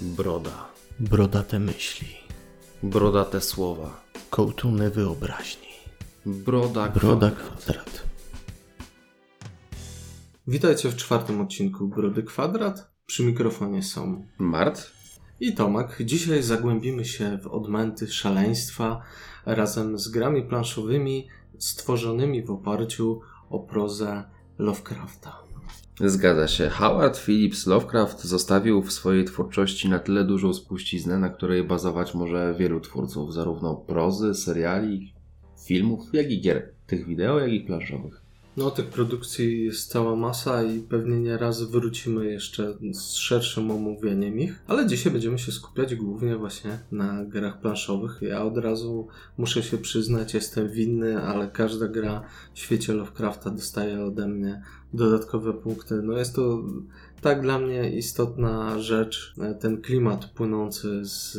Broda. Brodate myśli. Brodate słowa. Kołtuny wyobraźni. Broda, Broda kwadrat. kwadrat. Witajcie w czwartym odcinku Brody Kwadrat. Przy mikrofonie są Mart? i Tomek. Dzisiaj zagłębimy się w odmęty szaleństwa razem z grami planszowymi stworzonymi w oparciu o prozę Lovecrafta. Zgadza się. Howard Phillips Lovecraft zostawił w swojej twórczości na tyle dużą spuściznę, na której bazować może wielu twórców, zarówno prozy, seriali, filmów, jak i gier. Tych wideo, jak i planszowych. No, tych produkcji jest cała masa i pewnie nie raz wrócimy jeszcze z szerszym omówieniem ich, ale dzisiaj będziemy się skupiać głównie właśnie na grach planszowych. Ja od razu muszę się przyznać, jestem winny, ale każda gra w świecie Lovecrafta dostaje ode mnie dodatkowe punkty. No jest to tak dla mnie istotna rzecz, ten klimat płynący z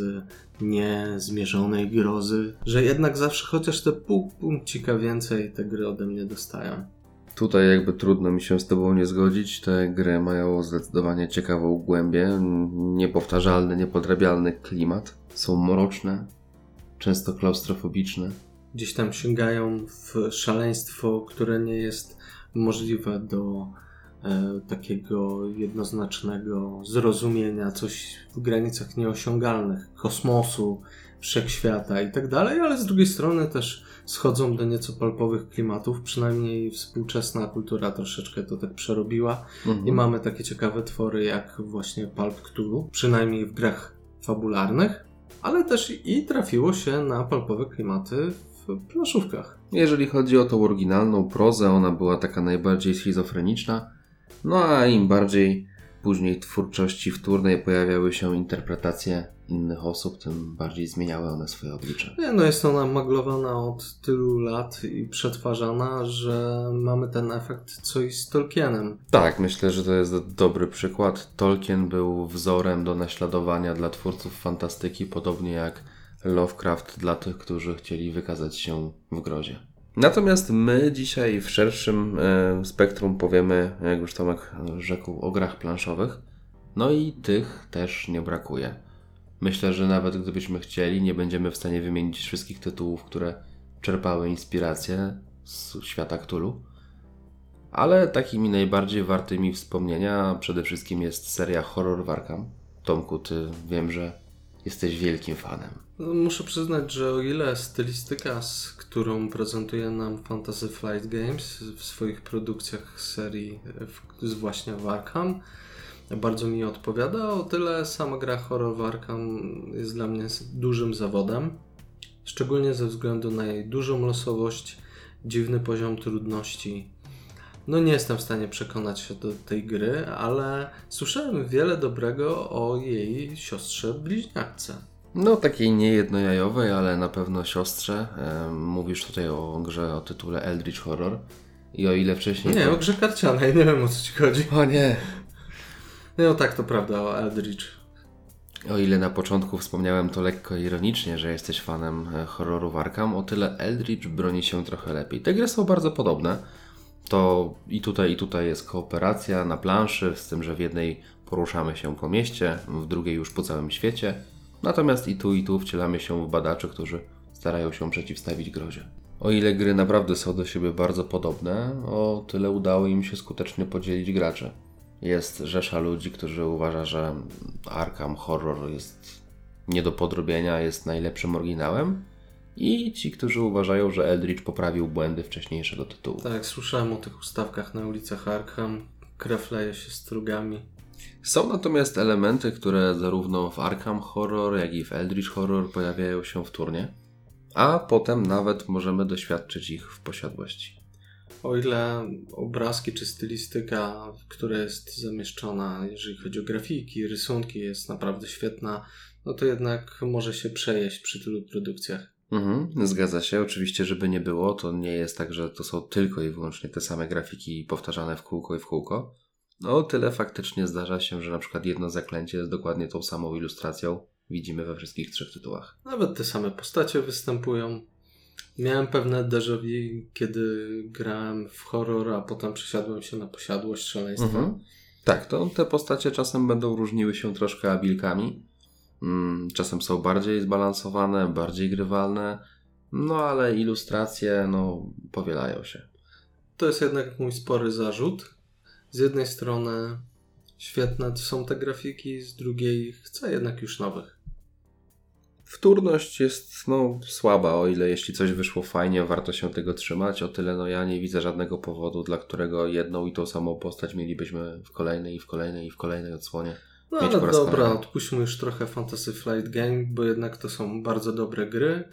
niezmierzonej grozy, że jednak zawsze chociaż te pół punkcika więcej te gry ode mnie dostają. Tutaj jakby trudno mi się z Tobą nie zgodzić. Te gry mają zdecydowanie ciekawą głębię, niepowtarzalny, niepodrabialny klimat. Są mroczne, często klaustrofobiczne. gdzieś tam sięgają w szaleństwo, które nie jest możliwe do e, takiego jednoznacznego zrozumienia, coś w granicach nieosiągalnych, kosmosu, wszechświata i tak dalej, ale z drugiej strony też schodzą do nieco palpowych klimatów, przynajmniej współczesna kultura troszeczkę to tak przerobiła Mhm. i mamy takie ciekawe twory jak właśnie Pulp Cthulhu, przynajmniej w grach fabularnych, ale też i trafiło się na palpowe klimaty w planszówkach. Jeżeli chodzi o tą oryginalną prozę, ona była taka najbardziej schizofreniczna. No a im bardziej później w twórczości wtórnej pojawiały się interpretacje innych osób, tym bardziej zmieniały one swoje oblicze. Nie, no jest ona maglowana od tylu lat i przetwarzana, że mamy ten efekt co i z Tolkienem. Tak, myślę, że to jest do- dobry przykład. Tolkien był wzorem do naśladowania dla twórców fantastyki, podobnie jak Lovecraft dla tych, którzy chcieli wykazać się w grozie. Natomiast my dzisiaj w szerszym e, spektrum powiemy, jak już Tomek rzekł, o grach planszowych. No i tych też nie brakuje. Myślę, że nawet gdybyśmy chcieli, nie będziemy w stanie wymienić wszystkich tytułów, które czerpały inspirację z świata Cthulhu. Ale takimi najbardziej wartymi wspomnienia przede wszystkim jest seria Horror w Arkham. Tomku, ty wiem, że jesteś wielkim fanem. No, Muszę przyznać, że o ile stylistyka, z którą prezentuje nam Fantasy Flight Games w swoich produkcjach serii w, z właśnie w Arkham bardzo mi odpowiada, o tyle sama gra Horror Arkham jest dla mnie dużym zawodem. Szczególnie ze względu na jej dużą losowość, dziwny poziom trudności. No nie jestem w stanie przekonać się do tej gry, ale słyszałem wiele dobrego o jej siostrze bliźniaczce. No, takiej nie jednojajowej, ale na pewno siostrze. Mówisz tutaj o grze o tytule Eldritch Horror. I o ile wcześniej. Nie, o grze karcianej, nie wiem o co ci chodzi. O nie! No tak, to prawda, o Eldritch. O ile na początku wspomniałem to lekko ironicznie, że jesteś fanem e, horroru Arkham, o tyle Eldritch broni się trochę lepiej. Te gry są bardzo podobne. To i tutaj, i tutaj jest kooperacja na planszy, z tym, że w jednej poruszamy się po mieście, w drugiej już po całym świecie. Natomiast i tu, i tu wcielamy się w badaczy, którzy starają się przeciwstawić grozie. O ile gry naprawdę są do siebie bardzo podobne, o tyle udało im się skutecznie podzielić gracze. Jest rzesza ludzi, którzy uważa, że Arkham Horror jest nie do podrobienia, jest najlepszym oryginałem. I ci, którzy uważają, że Eldritch poprawił błędy wcześniejszego tytułu. Tak, słyszałem o tych ustawkach na ulicach Arkham. Krew leje się strugami. Są natomiast elementy, które zarówno w Arkham Horror, jak i w Eldritch Horror pojawiają się wtórnie, a potem nawet możemy doświadczyć ich w posiadłości. O ile obrazki czy stylistyka, która jest zamieszczona, jeżeli chodzi o grafiki, rysunki, jest naprawdę świetna, no to jednak może się przejeść przy tylu produkcjach. Mhm, zgadza się. Oczywiście, żeby nie było, to nie jest tak, że to są tylko i wyłącznie te same grafiki powtarzane w kółko i w kółko. No, tyle faktycznie zdarza się, że na przykład jedno zaklęcie jest dokładnie tą samą ilustracją. Widzimy we wszystkich trzech tytułach. Nawet te same postacie występują. Miałem pewne déjà vu, kiedy grałem w horror, a potem przesiadłem się na posiadłość szaleństwa. Mhm. Tak, to te postacie czasem będą różniły się troszkę abilkami. Mm, Czasem są bardziej zbalansowane, bardziej grywalne, no ale ilustracje no, powielają się. To jest jednak mój spory zarzut. Z jednej strony świetne są te grafiki, z drugiej chcę jednak już nowych. Wtórność jest no, słaba, o ile jeśli coś wyszło fajnie, warto się tego trzymać. O tyle no, ja nie widzę żadnego powodu, dla którego jedną i tą samą postać mielibyśmy w kolejnej i w kolejnej i w kolejnej odsłonie. No ale dobra, kolejny. odpuśćmy już trochę Fantasy Flight Game, bo jednak to są bardzo dobre gry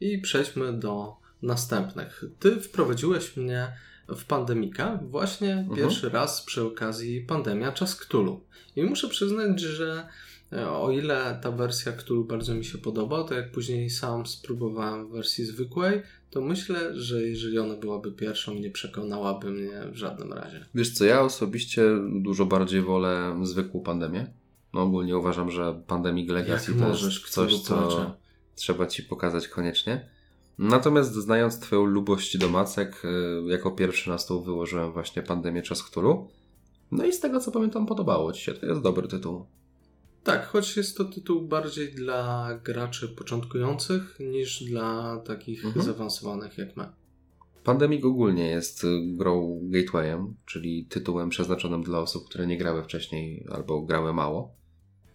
i przejdźmy do następnych. Ty wprowadziłeś mnie w Pandemika właśnie Mhm. pierwszy raz przy okazji Pandemia Czas Cthulhu. I muszę przyznać, że o ile ta wersja Cthulhu bardzo mi się podoba, to jak później sam spróbowałem wersji zwykłej, to myślę, że jeżeli ona byłaby pierwszą, nie przekonałaby mnie w żadnym razie. Wiesz co, ja osobiście dużo bardziej wolę zwykłą pandemię. No ogólnie uważam, że Pandemic Legacy Jak to jest coś, co trzeba Ci pokazać koniecznie. Natomiast znając Twoją lubość do macek, y, jako pierwszy na stół wyłożyłem właśnie Pandemię Czas Cthulhu. No i z tego co pamiętam podobało Ci się, to jest dobry tytuł. Tak, choć jest to tytuł bardziej dla graczy początkujących niż dla takich Mhm. zaawansowanych jak my. Pandemic ogólnie jest y, grą gatewayem, czyli tytułem przeznaczonym dla osób, które nie grały wcześniej albo grały mało.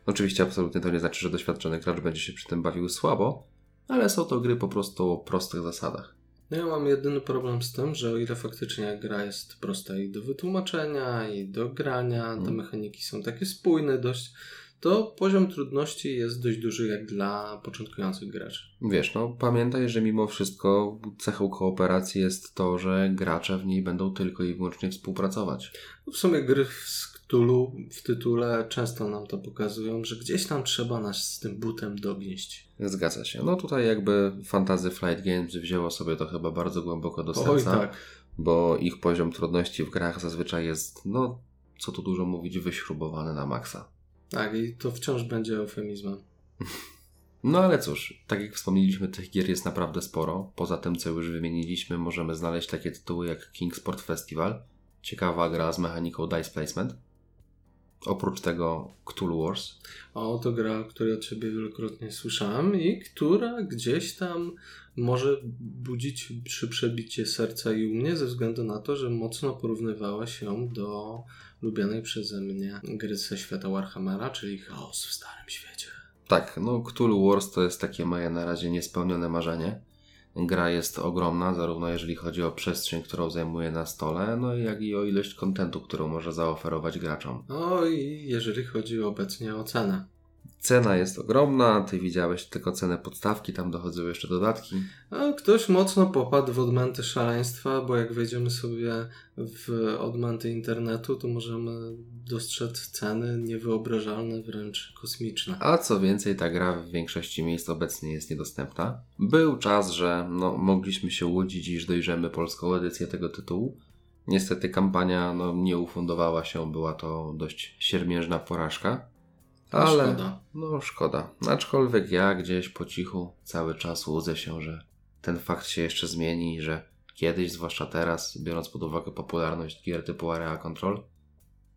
Oczywiście absolutnie to nie znaczy, że doświadczony gracz będzie się przy tym bawił słabo, ale są to gry po prostu o prostych zasadach. Ja mam jedyny problem z tym, że o ile faktycznie gra jest prosta i do wytłumaczenia, i do grania, te Mhm. mechaniki są takie spójne dość, to poziom trudności jest dość duży jak dla początkujących graczy. Wiesz, no pamiętaj, że mimo wszystko cechą kooperacji jest to, że gracze w niej będą tylko i wyłącznie współpracować. W sumie gry z Cthulhu w tytule często nam to pokazują, że gdzieś tam trzeba nas z tym butem dognieść. Zgadza się. No tutaj jakby Fantasy Flight Games wzięło sobie to chyba bardzo głęboko do Oj serca. tak. bo ich poziom trudności w grach zazwyczaj jest, no, co tu dużo mówić, wyśrubowany na maksa. Tak, i to wciąż będzie eufemizmem. No ale cóż, tak jak wspomnieliśmy, tych gier jest naprawdę sporo. Poza tym, co już wymieniliśmy, możemy znaleźć takie tytuły jak Kingsport Festival, ciekawa gra z mechaniką Dice Placement. Oprócz tego Cthulhu Wars. O, to gra, o której od Ciebie wielokrotnie słyszałem i która gdzieś tam może budzić przy przebicie serca i u mnie ze względu na to, że mocno porównywała się do lubianej przeze mnie gry ze świata Warhammera, czyli Chaos w Starym Świecie. Tak, no Cthulhu Wars to jest takie moje na razie niespełnione marzenie. Gra jest ogromna, zarówno jeżeli chodzi o przestrzeń, którą zajmuje na stole, no jak i o ilość kontentu, którą może zaoferować graczom. No i jeżeli chodzi obecnie o cenę. Cena jest ogromna, ty widziałeś tylko cenę podstawki, tam dochodzą jeszcze dodatki. A ktoś mocno popadł w odmęty szaleństwa, bo jak wejdziemy sobie w odmęty internetu, to możemy dostrzec ceny niewyobrażalne, wręcz kosmiczne. A co więcej, ta gra w większości miejsc obecnie jest niedostępna. Był czas, że no, mogliśmy się łudzić, iż dojrzymy polską edycję tego tytułu. Niestety kampania no, nie ufundowała się, była to dość siermiężna porażka. Ale Szkoda. no szkoda. Aczkolwiek ja gdzieś po cichu cały czas łudzę się, że ten fakt się jeszcze zmieni i że kiedyś, zwłaszcza teraz, biorąc pod uwagę popularność gier typu Area Control,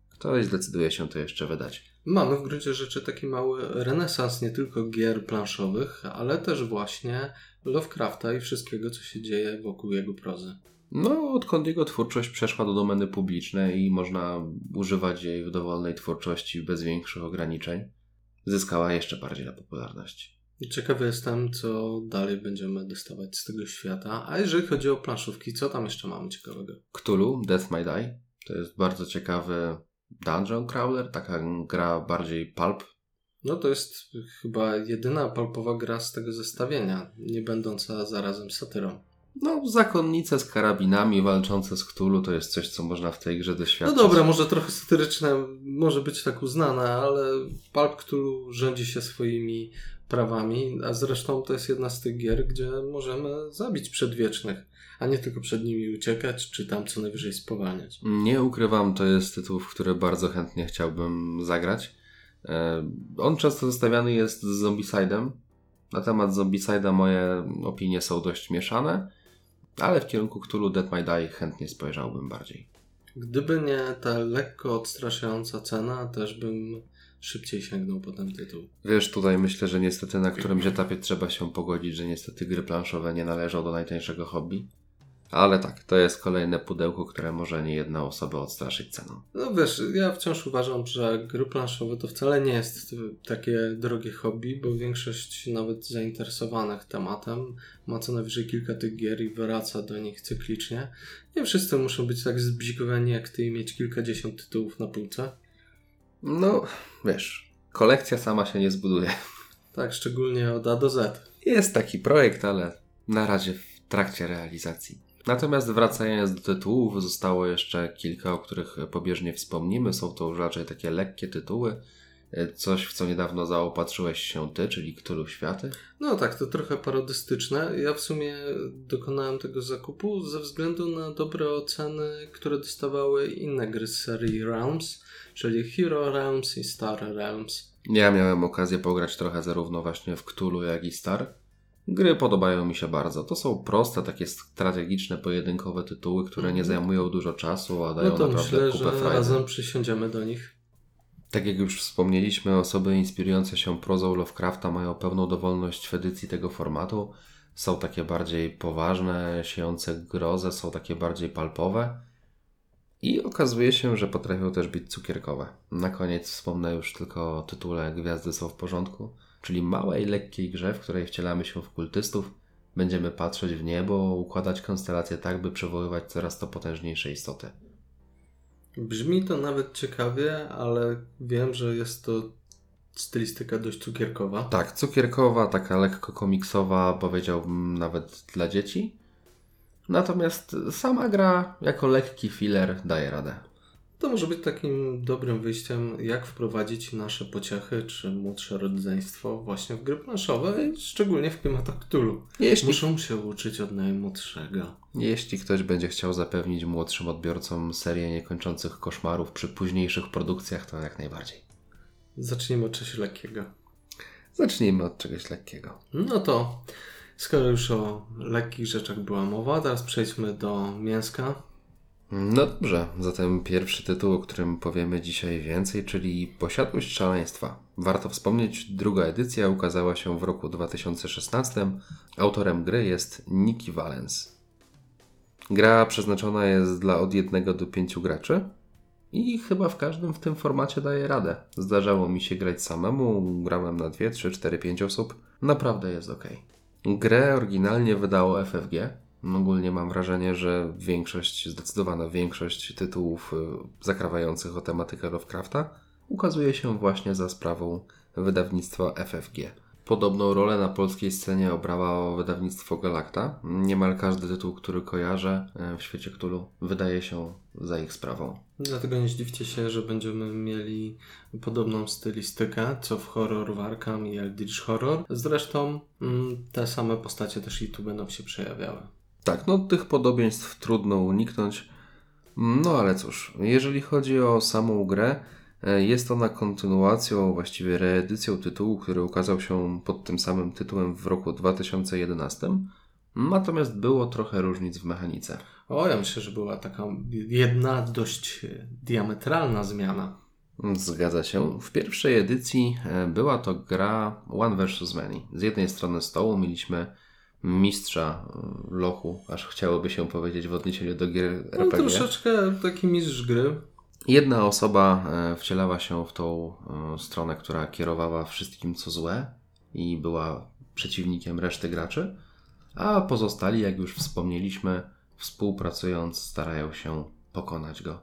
ktoś zdecyduje się to jeszcze wydać. Mamy w gruncie rzeczy taki mały renesans nie tylko gier planszowych, ale też właśnie Lovecrafta i wszystkiego, co się dzieje wokół jego prozy. No, odkąd jego twórczość przeszła do domeny publicznej i można używać jej w dowolnej twórczości bez większych ograniczeń, zyskała jeszcze bardziej na popularności. I Ciekawy jestem, co dalej będziemy dostawać z tego świata. A jeżeli chodzi o planszówki, co tam jeszcze mamy ciekawego? Cthulhu, Death May Die, to jest bardzo ciekawy dungeon crawler, taka gra bardziej pulp. No to jest chyba jedyna palpowa gra z tego zestawienia, nie będąca zarazem satyrą. No, zakonnice z karabinami walczące z Cthulhu to jest coś, co można w tej grze No doświadczyć. dobra, może trochę satyryczne, może być tak uznane, ale Pulp Cthulhu rządzi się swoimi prawami, a zresztą to jest jedna z tych gier, gdzie możemy zabić przedwiecznych, a nie tylko przed nimi uciekać, czy tam co najwyżej spowalniać. Nie ukrywam, to jest tytuł, w który bardzo chętnie chciałbym zagrać. E, On często zestawiany jest z Zombicide'em. Na temat Zombicide'a moje opinie są dość mieszane, ale w kierunku Cthulhu Death My Die chętnie spojrzałbym bardziej. Gdyby nie ta lekko odstraszająca cena, też bym szybciej sięgnął po ten tytuł. Wiesz, tutaj myślę, że niestety na którymś etapie trzeba się pogodzić, że niestety gry planszowe nie należą do najtańszego hobby. Ale tak, to jest kolejne pudełko, które może nie jedna osoba odstraszyć ceną. No wiesz, ja wciąż uważam, że gry planszowe to wcale nie jest takie drogie hobby, bo większość nawet zainteresowanych tematem ma co najwyżej kilka tych gier i wraca do nich cyklicznie. Nie wszyscy muszą być tak zbzikowani jak ty i mieć kilkadziesiąt tytułów na półce. No, wiesz, kolekcja sama się nie zbuduje. Tak, szczególnie od A do Z. Jest taki projekt, ale na razie w trakcie realizacji. Natomiast wracając do tytułów, zostało jeszcze kilka, o których pobieżnie wspomnimy. Są to już raczej takie lekkie tytuły. Coś, w co niedawno zaopatrzyłeś się ty, czyli Cthulhu Światy. No tak, to trochę parodystyczne. Ja w sumie dokonałem tego zakupu ze względu na dobre oceny, które dostawały inne gry z serii Realms, czyli Hero Realms i Star Realms. Ja miałem okazję pograć trochę zarówno właśnie w Cthulhu, jak i Star. Gry podobają mi się bardzo. To są proste, takie strategiczne, pojedynkowe tytuły, które nie Mhm. zajmują dużo czasu, a dają No to naprawdę myślę, kupę że frajdy. razem przysiądziemy do nich. Tak jak już wspomnieliśmy, osoby inspirujące się prozą Lovecrafta mają pełną dowolność w edycji tego formatu. Są takie bardziej poważne, siejące grozę, są takie bardziej palpowe. I okazuje się, że potrafią też być cukierkowe. Na koniec wspomnę już tylko o tytule Gwiazdy są w porządku, czyli małej, lekkiej grze, w której wcielamy się w kultystów. Będziemy patrzeć w niebo, układać konstelacje tak, by przywoływać coraz to potężniejsze istoty. Brzmi to nawet ciekawie, ale wiem, że jest to stylistyka dość cukierkowa. Tak, cukierkowa, taka lekko komiksowa, powiedziałbym nawet dla dzieci. Natomiast sama gra jako lekki filler daje radę. To może być takim dobrym wyjściem, jak wprowadzić nasze pociechy czy młodsze rodzeństwo właśnie w gry planszowe, szczególnie w klimatach Cthulhu. Jeśli, Muszą się uczyć od najmłodszego. jeśli ktoś będzie chciał zapewnić młodszym odbiorcom serię niekończących koszmarów przy późniejszych produkcjach, to jak najbardziej. Zacznijmy od czegoś lekkiego. Zacznijmy od czegoś lekkiego. No to, skoro już o lekkich rzeczach była mowa, teraz przejdźmy do mięska. No dobrze, zatem pierwszy tytuł, o którym powiemy dzisiaj więcej, czyli Posiadłość Szaleństwa. Warto wspomnieć, druga edycja ukazała się w roku 2016. Autorem gry jest Nicky Valens. Gra przeznaczona jest dla od 1 do 5 graczy i chyba w każdym w tym formacie daje radę. Zdarzało mi się grać samemu, grałem na 2, 3, 4, 5 osób. Naprawdę jest ok. Grę oryginalnie wydało FFG. Ogólnie mam wrażenie, że większość, zdecydowana większość tytułów y, zakrawających o tematykę Lovecrafta ukazuje się właśnie za sprawą wydawnictwa FFG. Podobną rolę na polskiej scenie obrało wydawnictwo Galacta. Niemal każdy tytuł, który kojarzę y, w świecie Cthulhu, wydaje się za ich sprawą. Dlatego nie zdziwcie się, że będziemy mieli podobną stylistykę, co w Horror Warkam i Eldritch Horror. Zresztą mm, te same postacie też i tu będą się przejawiały. Tak, no tych podobieństw trudno uniknąć. No ale cóż, jeżeli chodzi o samą grę, e, jest ona kontynuacją, właściwie reedycją tytułu, który ukazał się pod tym samym tytułem w roku 2011. Natomiast było trochę różnic w mechanice. O, ja myślę, że była taka jedna dość diametralna zmiana. Zgadza się. W pierwszej edycji e, była to gra One vs Many. Z jednej strony stołu mieliśmy mistrza e, lochu, aż chciałoby się powiedzieć w odniesieniu do gier No, RPG. troszeczkę taki mistrz gry. Jedna osoba e, wcielała się w tą e, stronę, która kierowała wszystkim co złe i była przeciwnikiem reszty graczy, a pozostali, jak już wspomnieliśmy, współpracując starają się pokonać go,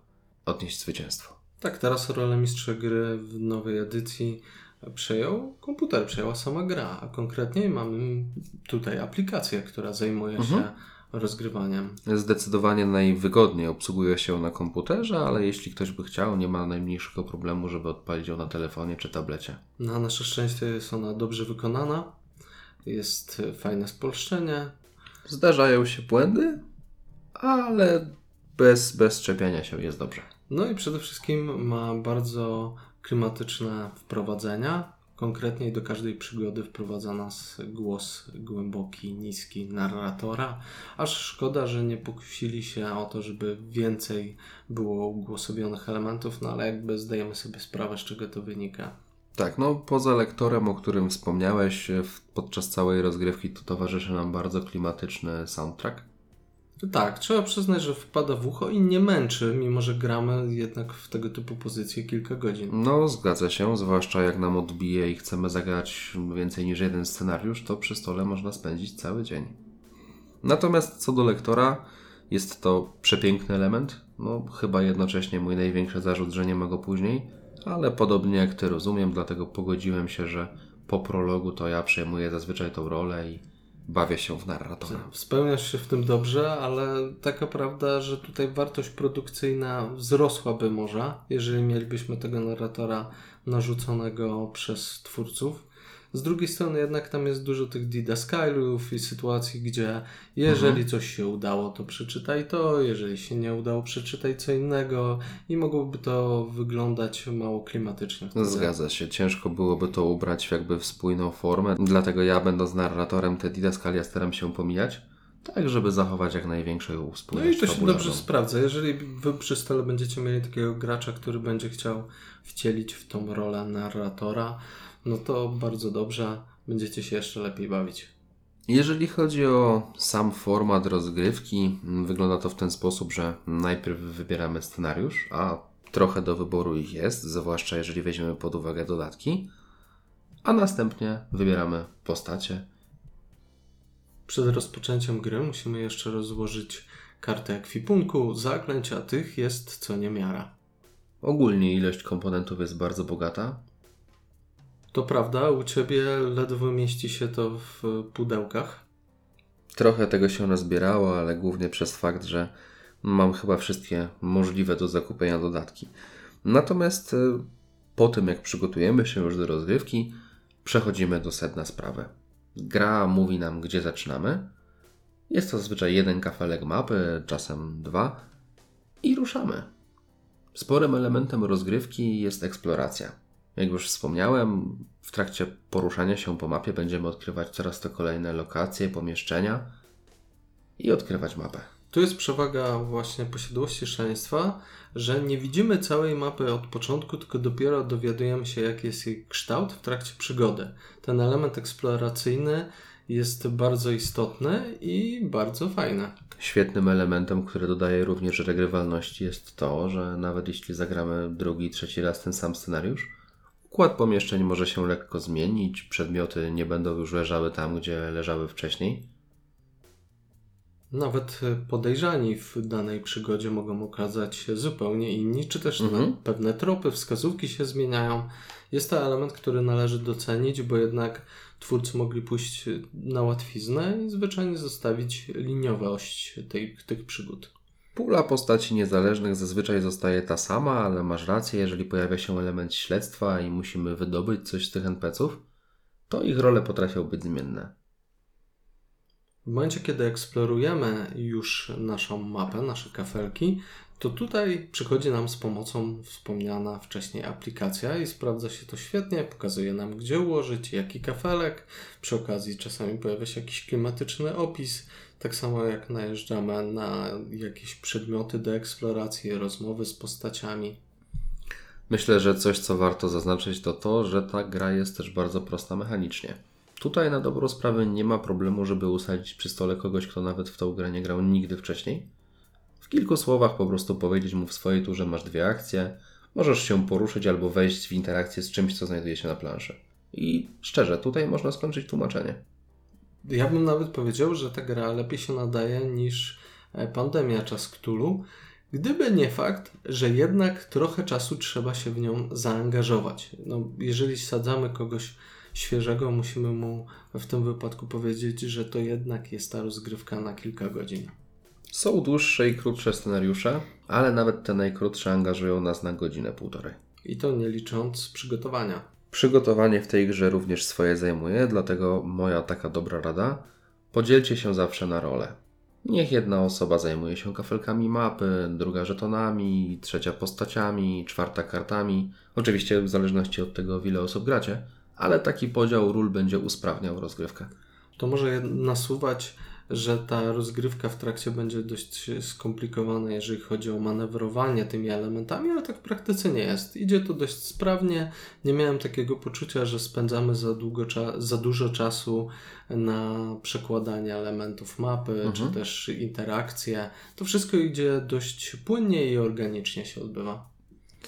odnieść zwycięstwo. Tak, teraz rolę mistrza gry w nowej edycji przejął komputer, przejęła sama gra, a konkretnie mamy tutaj aplikację, która zajmuje się Mhm. rozgrywaniem. Zdecydowanie najwygodniej obsługuje się na komputerze, ale jeśli ktoś by chciał, nie ma najmniejszego problemu, żeby odpalić ją na telefonie czy tablecie. Na nasze szczęście jest ona dobrze wykonana, jest fajne spolszczenie, Zdarzają się błędy, ale bez, bez czepiania się jest dobrze. no i przede wszystkim ma bardzo klimatyczne wprowadzenia, Konkretniej do każdej przygody wprowadza nas głos głęboki, niski narratora. Aż szkoda, że nie pokusili się o to, żeby więcej było ugłosowionych elementów, no ale jakby zdajemy sobie sprawę, z czego to wynika. Tak, no poza lektorem, o którym wspomniałeś, podczas całej rozgrywki to towarzyszy nam bardzo klimatyczny soundtrack. Tak, trzeba przyznać, że wpada w ucho i nie męczy, mimo że gramy jednak w tego typu pozycje kilka godzin. No, zgadza się, zwłaszcza jak nam odbije i chcemy zagrać więcej niż jeden scenariusz, to przy stole można spędzić cały dzień. Natomiast co do lektora, jest to przepiękny element. No, chyba jednocześnie mój największy zarzut, że nie ma go później, ale podobnie jak ty rozumiem, dlatego pogodziłem się, że po prologu to ja przejmuję zazwyczaj tą rolę i bawię się w narratora. Spełniasz się w tym dobrze, ale taka prawda, że tutaj wartość produkcyjna wzrosłaby może, jeżeli mielibyśmy tego narratora narzuconego przez twórców. Z drugiej strony jednak tam jest dużo tych didaskaliów i sytuacji, gdzie jeżeli coś się udało, to przeczytaj to, jeżeli się nie udało, przeczytaj co innego i mogłoby to wyglądać mało klimatycznie. wtedy. Zgadza się, ciężko byłoby to ubrać w jakby w spójną formę, dlatego ja będąc narratorem te didaskalia staram się pomijać, tak żeby zachować jak największą No spójność i to się dobrze sprawdza. Jeżeli wy przy stole będziecie mieli takiego gracza, który będzie chciał wcielić w tą rolę narratora, no to bardzo dobrze, będziecie się jeszcze lepiej bawić. Jeżeli chodzi o sam format rozgrywki, wygląda to w ten sposób, że najpierw wybieramy scenariusz, a trochę do wyboru ich jest, zwłaszcza jeżeli weźmiemy pod uwagę dodatki, a następnie wybieramy postacie. Przed rozpoczęciem gry musimy jeszcze rozłożyć kartę ekwipunku, zaklęć, a tych jest co niemiara. Ogólnie ilość komponentów jest bardzo bogata, To prawda, u Ciebie ledwo mieści się to w pudełkach. Trochę tego się nazbierało, ale głównie przez fakt, że mam chyba wszystkie możliwe do zakupienia dodatki. Natomiast y, po tym, jak przygotujemy się już do rozgrywki, przechodzimy do sedna sprawy. Gra mówi nam, gdzie zaczynamy. Jest to zazwyczaj jeden kafelek mapy, czasem dwa, i ruszamy. Sporym elementem rozgrywki jest eksploracja. Jak już wspomniałem, w trakcie poruszania się po mapie będziemy odkrywać coraz to kolejne lokacje, pomieszczenia i odkrywać mapę. Tu jest przewaga właśnie posiadłości szaleństwa, że nie widzimy całej mapy od początku, tylko dopiero dowiadujemy się, jaki jest jej kształt w trakcie przygody. Ten element eksploracyjny jest bardzo istotny i bardzo fajny. Świetnym elementem, który dodaje również regrywalności, jest to, że nawet jeśli zagramy drugi, trzeci raz ten sam scenariusz, układ pomieszczeń może się lekko zmienić, przedmioty nie będą już leżały tam, gdzie leżały wcześniej. Nawet e, podejrzani w danej przygodzie mogą okazać się zupełnie inni, czy też Mhm. pewne tropy, wskazówki się zmieniają. Jest to element, który należy docenić, bo jednak twórcy mogli pójść na łatwiznę i zwyczajnie zostawić liniowość tej, tych przygód. Pula postaci niezależnych zazwyczaj zostaje ta sama, ale masz rację, jeżeli pojawia się element śledztwa i musimy wydobyć coś z tych NPC-ów, to ich role potrafią być zmienne. W momencie, kiedy eksplorujemy już naszą mapę, nasze kafelki, to tutaj przychodzi nam z pomocą wspomniana wcześniej aplikacja i sprawdza się to świetnie, pokazuje nam gdzie ułożyć, jaki kafelek. Przy okazji czasami pojawia się jakiś klimatyczny opis, tak samo jak najeżdżamy na jakieś przedmioty do eksploracji, rozmowy z postaciami. Myślę, że coś, co warto zaznaczyć, to to, że ta gra jest też bardzo prosta mechanicznie. Tutaj na dobrą sprawę nie ma problemu, żeby usadzić przy stole kogoś, kto nawet w tą grę nie grał nigdy wcześniej. W kilku słowach po prostu powiedzieć mu w swojej turze masz dwie akcje, możesz się poruszyć albo wejść w interakcję z czymś, co znajduje się na planszy. I szczerze, tutaj można skończyć tłumaczenie. Ja bym nawet powiedział, że ta gra lepiej się nadaje niż e, Pandemia Czas Cthulhu, gdyby nie fakt, że jednak trochę czasu trzeba się w nią zaangażować. No, jeżeli sadzamy kogoś świeżego, musimy mu w tym wypadku powiedzieć, że to jednak jest ta rozgrywka na kilka godzin. Są dłuższe i krótsze scenariusze, ale nawet te najkrótsze angażują nas na godzinę, półtorej. I to nie licząc przygotowania. Przygotowanie w tej grze również swoje zajmuje, dlatego moja taka dobra rada: podzielcie się zawsze na role. Niech jedna osoba zajmuje się kafelkami mapy, druga żetonami, trzecia postaciami, czwarta kartami. Oczywiście w zależności od tego, w ile osób gracie, ale taki podział ról będzie usprawniał rozgrywkę. To może nasuwać, że ta rozgrywka w trakcie będzie dość skomplikowana, jeżeli chodzi o manewrowanie tymi elementami, ale tak w praktyce nie jest. Idzie to dość sprawnie. Nie miałem takiego poczucia, że spędzamy za, długo za dużo czasu na przekładanie elementów mapy, Mhm. czy też interakcje. To wszystko idzie dość płynnie i organicznie się odbywa.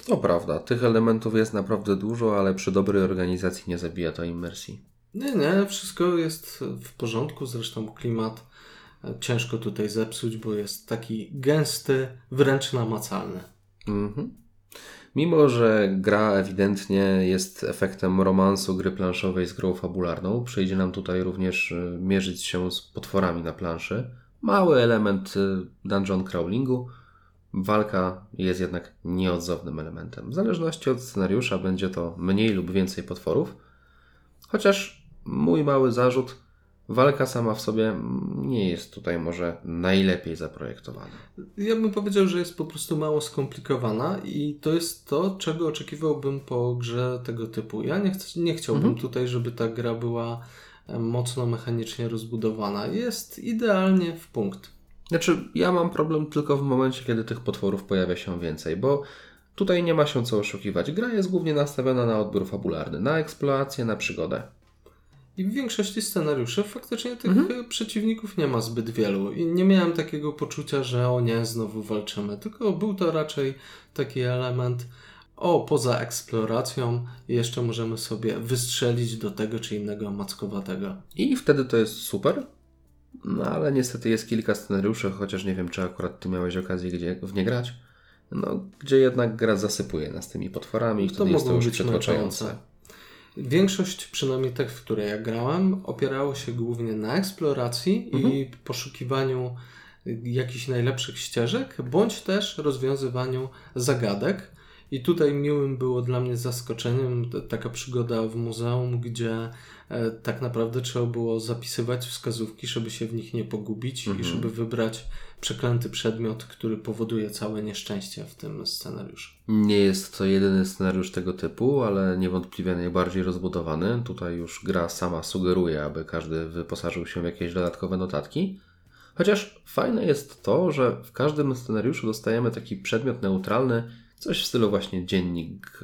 To prawda, tych elementów jest naprawdę dużo, ale przy dobrej organizacji nie zabija to imersji. Nie, nie, wszystko jest w porządku, zresztą klimat ciężko tutaj zepsuć, bo jest taki gęsty, wręcz namacalny. Mhm. Mimo, że gra ewidentnie jest efektem romansu gry planszowej z grą fabularną, przyjdzie nam tutaj również y, mierzyć się z potworami na planszy. Mały element y, dungeon crawlingu. Walka jest jednak nieodzownym elementem. W zależności od scenariusza będzie to mniej lub więcej potworów. Chociaż mój mały zarzut, walka sama w sobie nie jest tutaj może najlepiej zaprojektowana. Ja bym powiedział, że jest po prostu mało skomplikowana i to jest to, czego oczekiwałbym po grze tego typu. Ja nie, chcę, nie chciałbym Mhm. tutaj, żeby ta gra była e, mocno mechanicznie rozbudowana. Jest idealnie w punkt. Znaczy, ja mam problem tylko w momencie, kiedy tych potworów pojawia się więcej, bo tutaj nie ma się co oszukiwać. Gra jest głównie nastawiona na odbiór fabularny, na eksplorację, na przygodę. I w większości scenariuszy faktycznie tych Mhm. e, przeciwników nie ma zbyt wielu. I nie miałem takiego poczucia, że o nie, znowu walczymy. Tylko był to raczej taki element, o, poza eksploracją jeszcze możemy sobie wystrzelić do tego czy innego mackowatego. I wtedy to jest super. No ale niestety jest kilka scenariuszy, chociaż nie wiem, czy akurat ty miałeś okazję gdzie, w nie grać. No, gdzie jednak gra zasypuje nas tymi potworami i To wtedy jest to już przytłaczające. Większość, przynajmniej tych, w które ja grałem, opierało się głównie na eksploracji Mhm. i poszukiwaniu jakichś najlepszych ścieżek, bądź też rozwiązywaniu zagadek. I tutaj miłym było dla mnie zaskoczeniem taka przygoda w muzeum, gdzie e, tak naprawdę trzeba było zapisywać wskazówki, żeby się w nich nie pogubić i Mhm. żeby wybrać przeklęty przedmiot, który powoduje całe nieszczęście w tym scenariuszu. Nie jest to jedyny scenariusz tego typu, ale niewątpliwie najbardziej rozbudowany. Tutaj już gra sama sugeruje, aby każdy wyposażył się w jakieś dodatkowe notatki. Chociaż fajne jest to, że w każdym scenariuszu dostajemy taki przedmiot neutralny, coś w stylu właśnie dziennik,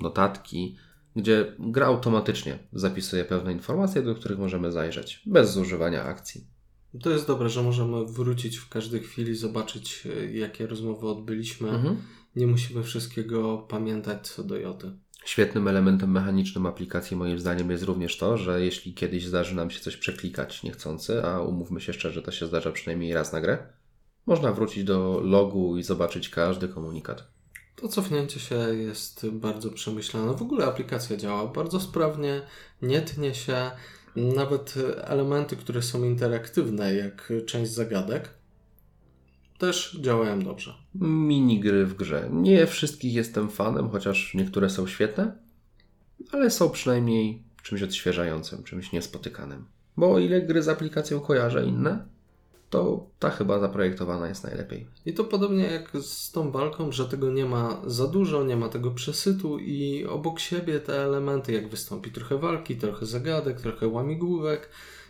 notatki, gdzie gra automatycznie zapisuje pewne informacje, do których możemy zajrzeć, bez zużywania akcji. To jest dobre, że możemy wrócić w każdej chwili, zobaczyć e, jakie rozmowy odbyliśmy. Mhm. Nie musimy wszystkiego pamiętać co do joty. Świetnym elementem mechanicznym aplikacji moim zdaniem jest również to, że jeśli kiedyś zdarzy nam się coś przeklikać niechcący, a umówmy się szczerze, to się zdarza przynajmniej raz na grę, można wrócić do logu i zobaczyć każdy komunikat. To cofnięcie się jest bardzo przemyślane. W ogóle aplikacja działa bardzo sprawnie, nie tnie się. Nawet elementy, które są interaktywne, jak część zagadek, też działają dobrze. Minigry w grze. Nie wszystkich jestem fanem, chociaż niektóre są świetne, ale są przynajmniej czymś odświeżającym, czymś niespotykanym. Bo o ile gry z aplikacją kojarzę inne, to ta chyba zaprojektowana jest najlepiej. I to podobnie jak z tą walką, że tego nie ma za dużo, nie ma tego przesytu i obok siebie te elementy, jak wystąpi trochę walki, trochę zagadek, trochę łamigłówek,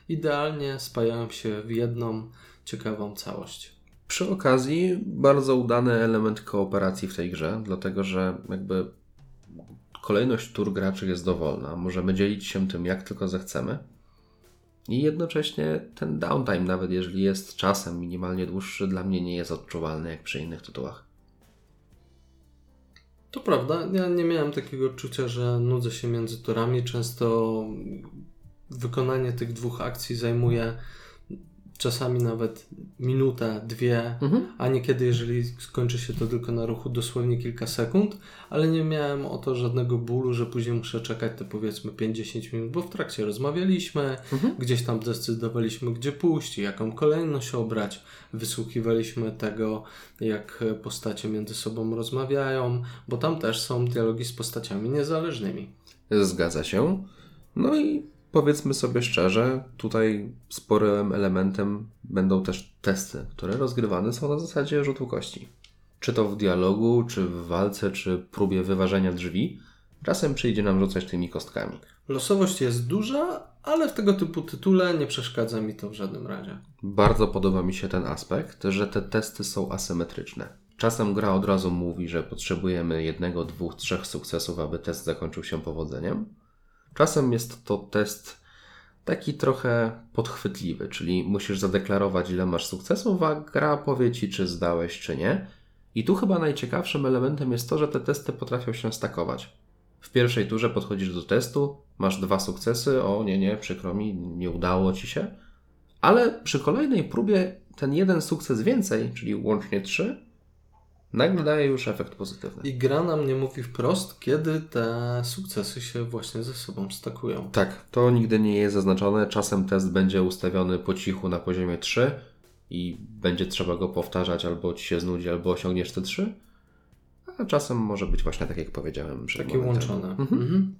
idealnie spajają się w jedną ciekawą całość. Przy okazji bardzo udany element kooperacji w tej grze, dlatego że jakby kolejność tur graczy jest dowolna. Możemy dzielić się tym jak tylko zechcemy. I jednocześnie ten downtime, nawet jeżeli jest czasem minimalnie dłuższy, dla mnie nie jest odczuwalny jak przy innych tytułach. To prawda, ja nie miałem takiego odczucia, że nudzę się między turami. Często wykonanie tych dwóch akcji zajmuje czasami nawet minutę, dwie, Mhm. a niekiedy, jeżeli skończy się to tylko na ruchu, dosłownie kilka sekund, ale nie miałem o to żadnego bólu, że później muszę czekać te powiedzmy 5-10 minut, bo w trakcie rozmawialiśmy, Mhm. gdzieś tam zdecydowaliśmy, gdzie pójść, jaką kolejność obrać, wysłuchiwaliśmy tego, jak postacie między sobą rozmawiają, bo tam też są dialogi z postaciami niezależnymi. Zgadza się. No i powiedzmy sobie szczerze, tutaj sporym elementem będą też testy, które rozgrywane są na zasadzie rzutu kości. Czy to w dialogu, czy w walce, czy próbie wyważenia drzwi, czasem przyjdzie nam rzucać tymi kostkami. Losowość jest duża, ale w tego typu tytule nie przeszkadza mi to w żadnym razie. Bardzo podoba mi się ten aspekt, że te testy są asymetryczne. Czasem gra od razu mówi, że potrzebujemy jednego, dwóch, trzech sukcesów, aby test zakończył się powodzeniem. Czasem jest to test taki trochę podchwytliwy, czyli musisz zadeklarować, ile masz sukcesów, a gra powie ci, czy zdałeś, czy nie. I tu chyba najciekawszym elementem jest to, że te testy potrafią się stakować. W pierwszej turze podchodzisz do testu, masz dwa sukcesy, o nie, nie, przykro mi, nie udało ci się. Ale przy kolejnej próbie ten jeden sukces więcej, czyli łącznie trzy, nagle daje już efekt pozytywny. I gra nam nie mówi wprost, kiedy te sukcesy się właśnie ze sobą stakują. Tak, to nigdy nie jest zaznaczone. Czasem test będzie ustawiony po cichu na poziomie 3 i będzie trzeba go powtarzać, albo ci się znudzi, albo osiągniesz te 3. A czasem może być właśnie tak, jak powiedziałem. Takie łączone. Mhm. Mhm.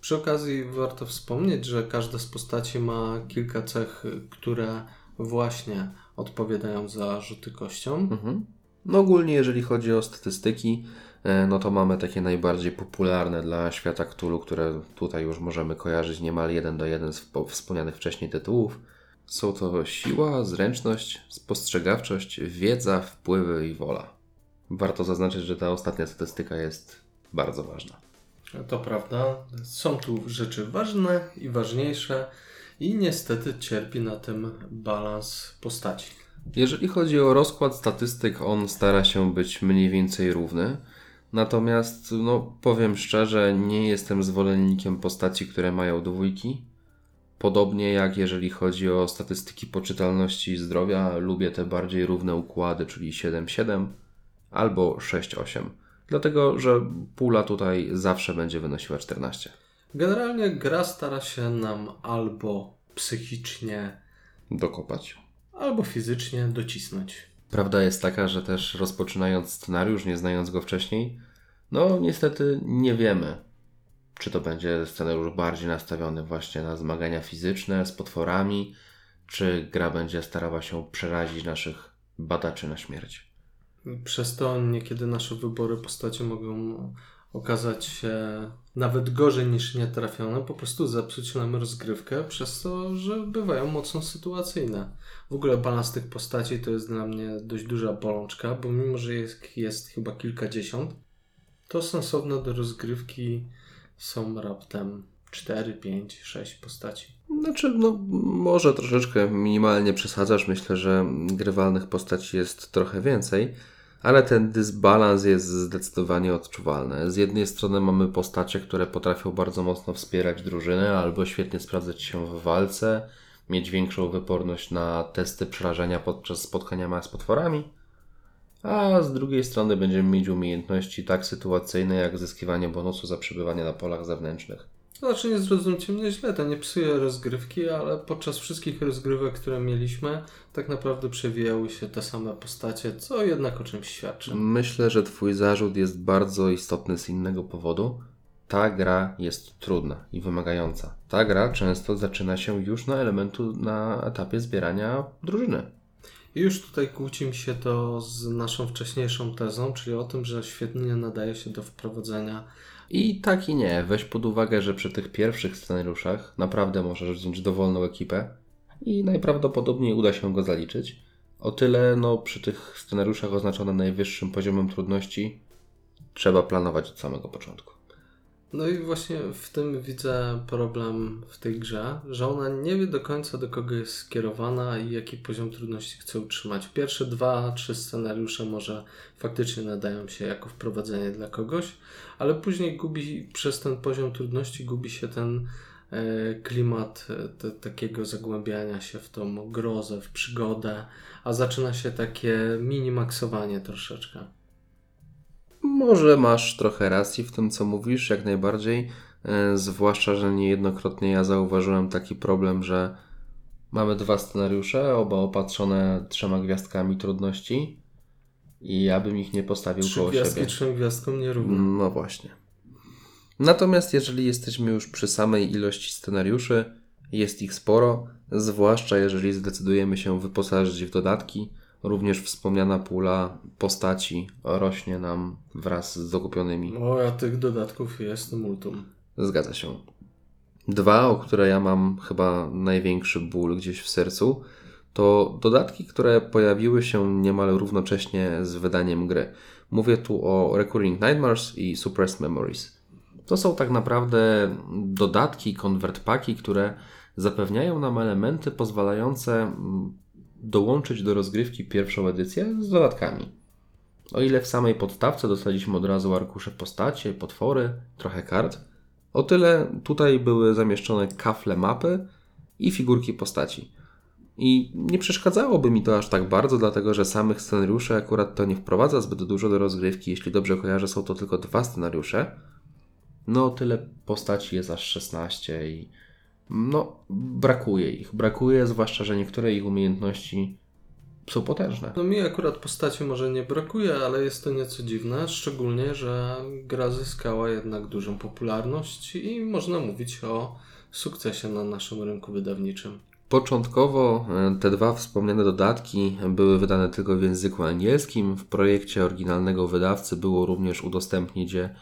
Przy okazji warto wspomnieć, że każda z postaci ma kilka cech, które właśnie odpowiadają za rzuty kością. Mhm. No ogólnie jeżeli chodzi o statystyki, e, no to mamy takie najbardziej popularne dla świata Cthulhu, które tutaj już możemy kojarzyć niemal jeden do jeden z po- wspomnianych wcześniej tytułów. Są to siła, zręczność, spostrzegawczość, wiedza, wpływy i wola. Warto zaznaczyć, że ta ostatnia statystyka jest bardzo ważna. To prawda. Są tu rzeczy ważne i ważniejsze i niestety cierpi na tym balans postaci. Jeżeli chodzi o rozkład statystyk, on stara się być mniej więcej równy. Natomiast, no, powiem szczerze, nie jestem zwolennikiem postaci, które mają dwójki. Podobnie jak jeżeli chodzi o statystyki poczytalności i zdrowia, lubię te bardziej równe układy, czyli 7-7 albo 6-8. Dlatego, że pula tutaj zawsze będzie wynosiła 14. Generalnie gra stara się nam albo psychicznie, Dokopać. Albo fizycznie docisnąć. Prawda jest taka, że też rozpoczynając scenariusz, nie znając go wcześniej, no niestety nie wiemy, czy to będzie scenariusz bardziej nastawiony właśnie na zmagania fizyczne z potworami, czy gra będzie starała się przerazić naszych badaczy na śmierć. Przez to niekiedy nasze wybory postaci mogą okazać się nawet gorzej niż nietrafione, po prostu zepsuć nam rozgrywkę, przez to, że bywają mocno sytuacyjne. W ogóle balans tych postaci to jest dla mnie dość duża bolączka, bo mimo, że jest, jest chyba kilkadziesiąt, to sensowne do rozgrywki są raptem 4, 5, 6 postaci. Znaczy, no może troszeczkę minimalnie przesadzasz. Myślę, że grywalnych postaci jest trochę więcej, ale ten dysbalans jest zdecydowanie odczuwalny. Z jednej strony mamy postacie, które potrafią bardzo mocno wspierać drużynę albo świetnie sprawdzać się w walce, mieć większą wyporność na testy przerażenia podczas spotkania z potworami, a z drugiej strony będziemy mieć umiejętności tak sytuacyjne jak zyskiwanie bonusu za przebywanie na polach zewnętrznych. To znaczy nie zrozumcie mnie źle, to nie psuje rozgrywki, ale podczas wszystkich rozgrywek, które mieliśmy, tak naprawdę przewijały się te same postacie, co jednak o czymś świadczy. Myślę, że Twój zarzut jest bardzo istotny z innego powodu. Ta gra jest trudna i wymagająca. Ta gra często zaczyna się już na elementu na etapie zbierania drużyny. I już tutaj kłóci mi się to z naszą wcześniejszą tezą, czyli o tym, że świetnie nadaje się do wprowadzenia. I tak i nie. Weź pod uwagę, że przy tych pierwszych scenariuszach naprawdę możesz wziąć dowolną ekipę i najprawdopodobniej uda się go zaliczyć. O tyle, no, przy tych scenariuszach oznaczonych najwyższym poziomem trudności trzeba planować od samego początku. No i właśnie w tym widzę problem w tej grze, że ona nie wie do końca do kogo jest skierowana i jaki poziom trudności chce utrzymać. Pierwsze dwa, trzy scenariusze może faktycznie nadają się jako wprowadzenie dla kogoś, ale później gubi przez ten poziom trudności gubi się ten e, klimat e, te, takiego zagłębiania się w tą grozę, w przygodę, a zaczyna się takie minimaksowanie troszeczkę. Może masz trochę racji w tym, co mówisz, jak najbardziej. E, zwłaszcza, że niejednokrotnie ja zauważyłem taki problem, że mamy dwa scenariusze, oba opatrzone trzema gwiazdkami trudności i ja bym ich nie postawił Trzy koło gwiazdki siebie. trzem gwiazdkom nierówno. No właśnie. Natomiast jeżeli jesteśmy już przy samej ilości scenariuszy, jest ich sporo, zwłaszcza jeżeli zdecydujemy się wyposażyć w dodatki. Również wspomniana pula postaci rośnie nam wraz z dokupionymi. O, a tych dodatków jest multum. Zgadza się. Dwa, o które ja mam chyba największy ból gdzieś w sercu, to dodatki, które pojawiły się niemal równocześnie z wydaniem gry. Mówię tu o Recurring Nightmares i Suppressed Memories. To są tak naprawdę dodatki, convert paki, które zapewniają nam elementy pozwalające mm, dołączyć do rozgrywki pierwszą edycję z dodatkami. O ile w samej podstawce dostaliśmy od razu arkusze postacie, potwory, trochę kart, o tyle tutaj były zamieszczone kafle mapy i figurki postaci. I nie przeszkadzałoby mi to aż tak bardzo, dlatego że samych scenariuszy akurat to nie wprowadza zbyt dużo do rozgrywki. Jeśli dobrze kojarzę, są to tylko dwa scenariusze. No, tyle postaci jest aż 16 i no, brakuje ich. Brakuje, zwłaszcza, że niektóre ich umiejętności są potężne. No mi akurat postaci może nie brakuje, ale jest to nieco dziwne, szczególnie, że gra zyskała jednak dużą popularność i można mówić o sukcesie na naszym rynku wydawniczym. Początkowo e, te dwa wspomniane dodatki były wydane tylko w języku angielskim. W projekcie oryginalnego wydawcy było również udostępnić je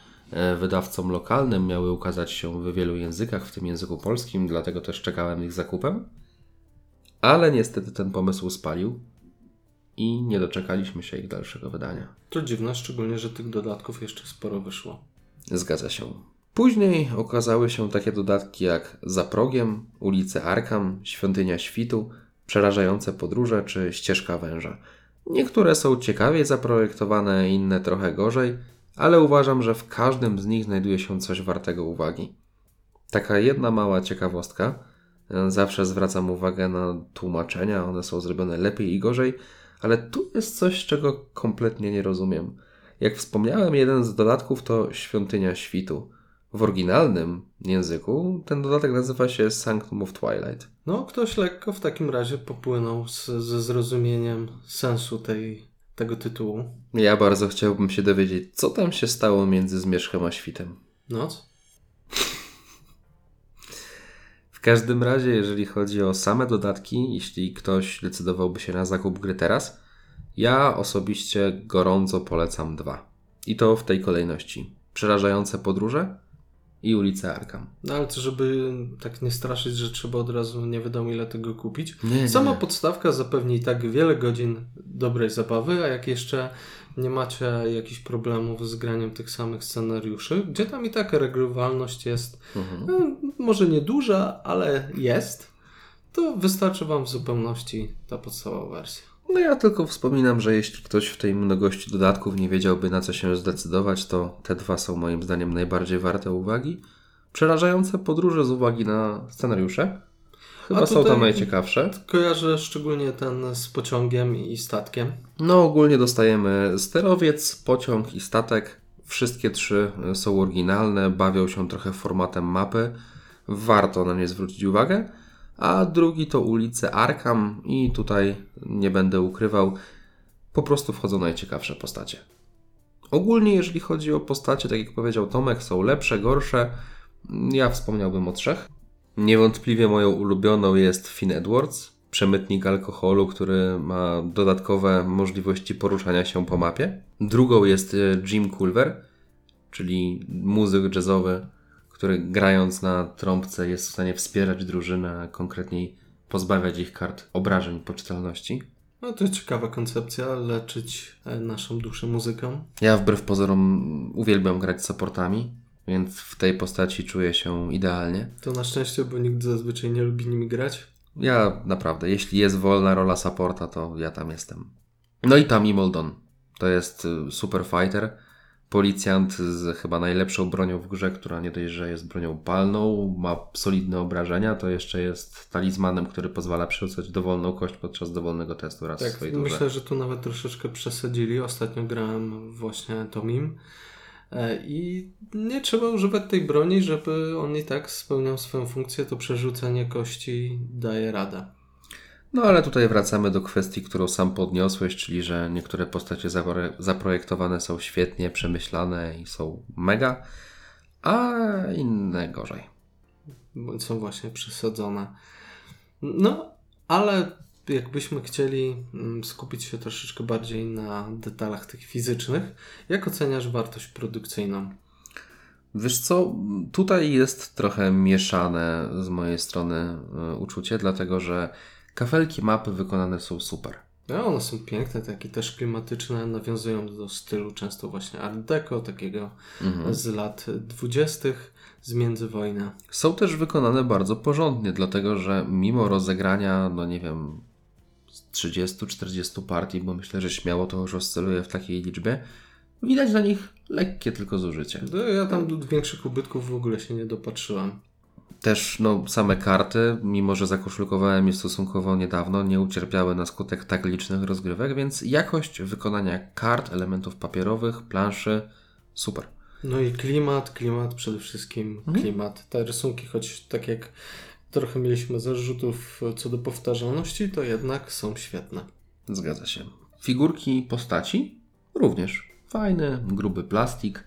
wydawcom lokalnym. Miały ukazać się w wielu językach, w tym języku polskim, dlatego też czekałem ich zakupem. Ale niestety ten pomysł spalił i nie doczekaliśmy się ich dalszego wydania. To dziwne, szczególnie, że tych dodatków jeszcze sporo wyszło. Zgadza się. Później okazały się takie dodatki jak Za progiem, ulice Arkham, Świątynia Świtu, Przerażające podróże czy Ścieżka Węża. Niektóre są ciekawie zaprojektowane, inne trochę gorzej, ale uważam, że w każdym z nich znajduje się coś wartego uwagi. Taka jedna mała ciekawostka. Zawsze zwracam uwagę na tłumaczenia, one są zrobione lepiej i gorzej, ale tu jest coś, czego kompletnie nie rozumiem. Jak wspomniałem, jeden z dodatków to Świątynia Świtu. W oryginalnym języku ten dodatek nazywa się Sanctum of Twilight. No, ktoś lekko w takim razie popłynął ze zrozumieniem sensu tej, tego tytułu. Ja bardzo chciałbym się dowiedzieć, co tam się stało między Zmierzchem a Świtem. Noc? W każdym razie, jeżeli chodzi o same dodatki, jeśli ktoś decydowałby się na zakup gry teraz, ja osobiście gorąco polecam dwa. I to w tej kolejności. Przerażające podróże i ulice Arkham. No ale to, żeby tak nie straszyć, że trzeba od razu nie wiadomo ile tego kupić. Nie, Sama nie. podstawka zapewni tak wiele godzin dobrej zabawy, a jak jeszcze nie macie jakichś problemów z graniem tych samych scenariuszy, gdzie tam i tak regrywalność jest Mhm. no, może nie duża, ale jest, to wystarczy Wam w zupełności ta podstawowa wersja. No ja tylko wspominam, że jeśli ktoś w tej mnogości dodatków nie wiedziałby na co się zdecydować, to te dwa są moim zdaniem najbardziej warte uwagi. Przerażające podróże z uwagi na scenariusze. Chyba A są tam najciekawsze. Kojarzę szczególnie ten z pociągiem i statkiem. No ogólnie dostajemy sterowiec, pociąg i statek. Wszystkie trzy są oryginalne, bawią się trochę formatem mapy. Warto na nie zwrócić uwagę. A drugi to ulice Arkham i tutaj nie będę ukrywał, po prostu wchodzą najciekawsze postacie. Ogólnie jeżeli chodzi o postacie, tak jak powiedział Tomek, są lepsze, gorsze. Ja wspomniałbym o trzech. Niewątpliwie moją ulubioną jest Finn Edwards, przemytnik alkoholu, który ma dodatkowe możliwości poruszania się po mapie. Drugą jest e, Jim Culver, czyli muzyk jazzowy, który grając na trąbce jest w stanie wspierać drużynę, a konkretniej pozbawiać ich kart obrażeń poczytalności. No to ciekawa koncepcja, leczyć e, naszą duszę muzyką. Ja wbrew pozorom uwielbiam grać supportami, więc w tej postaci czuję się idealnie. To na szczęście, bo nikt zazwyczaj nie lubi nimi grać. Ja naprawdę, jeśli jest wolna rola supporta, to ja tam jestem. No i Tammy Moldon. To jest y, super fighter, policjant z chyba najlepszą bronią w grze, która nie dość, że jest bronią palną, ma solidne obrażenia, to jeszcze jest talizmanem, który pozwala przerzucać dowolną kość podczas dowolnego testu raz w Tak, swojej turze. myślę, że tu nawet troszeczkę przesadzili. Ostatnio grałem właśnie Tomim e, i nie trzeba używać tej broni, żeby on i tak spełniał swoją funkcję, to przerzucenie kości daje radę. No ale tutaj wracamy do kwestii, którą sam podniosłeś, czyli że niektóre postacie zapro- zaprojektowane są świetnie, przemyślane i są mega, a inne gorzej. bądź są właśnie przesadzone. No, ale jakbyśmy chcieli mm, skupić się troszeczkę bardziej na detalach tych fizycznych, jak oceniasz wartość produkcyjną? Wiesz co, tutaj jest trochę mieszane z mojej strony y, uczucie, dlatego że kafelki mapy wykonane są super. No, one są piękne, takie też klimatyczne, nawiązują do stylu często właśnie art deco, takiego z lat dwudziestych, z międzywojnia. Są też wykonane bardzo porządnie, dlatego że mimo rozegrania, no nie wiem, z 30-40 partii, bo myślę, że śmiało to już oscyluje w takiej liczbie, widać na nich lekkie tylko zużycie. No, ja tam do większych ubytków w ogóle się nie dopatrzyłem. Też no, same karty, mimo że zakoszulkowałem je stosunkowo niedawno, nie ucierpiały na skutek tak licznych rozgrywek, więc jakość wykonania kart, elementów papierowych, planszy, super. No i klimat, klimat przede wszystkim, klimat. Te rysunki, choć tak jak trochę mieliśmy zarzutów co do powtarzalności, to jednak są świetne. Zgadza się. Figurki postaci również. Fajny, gruby plastik.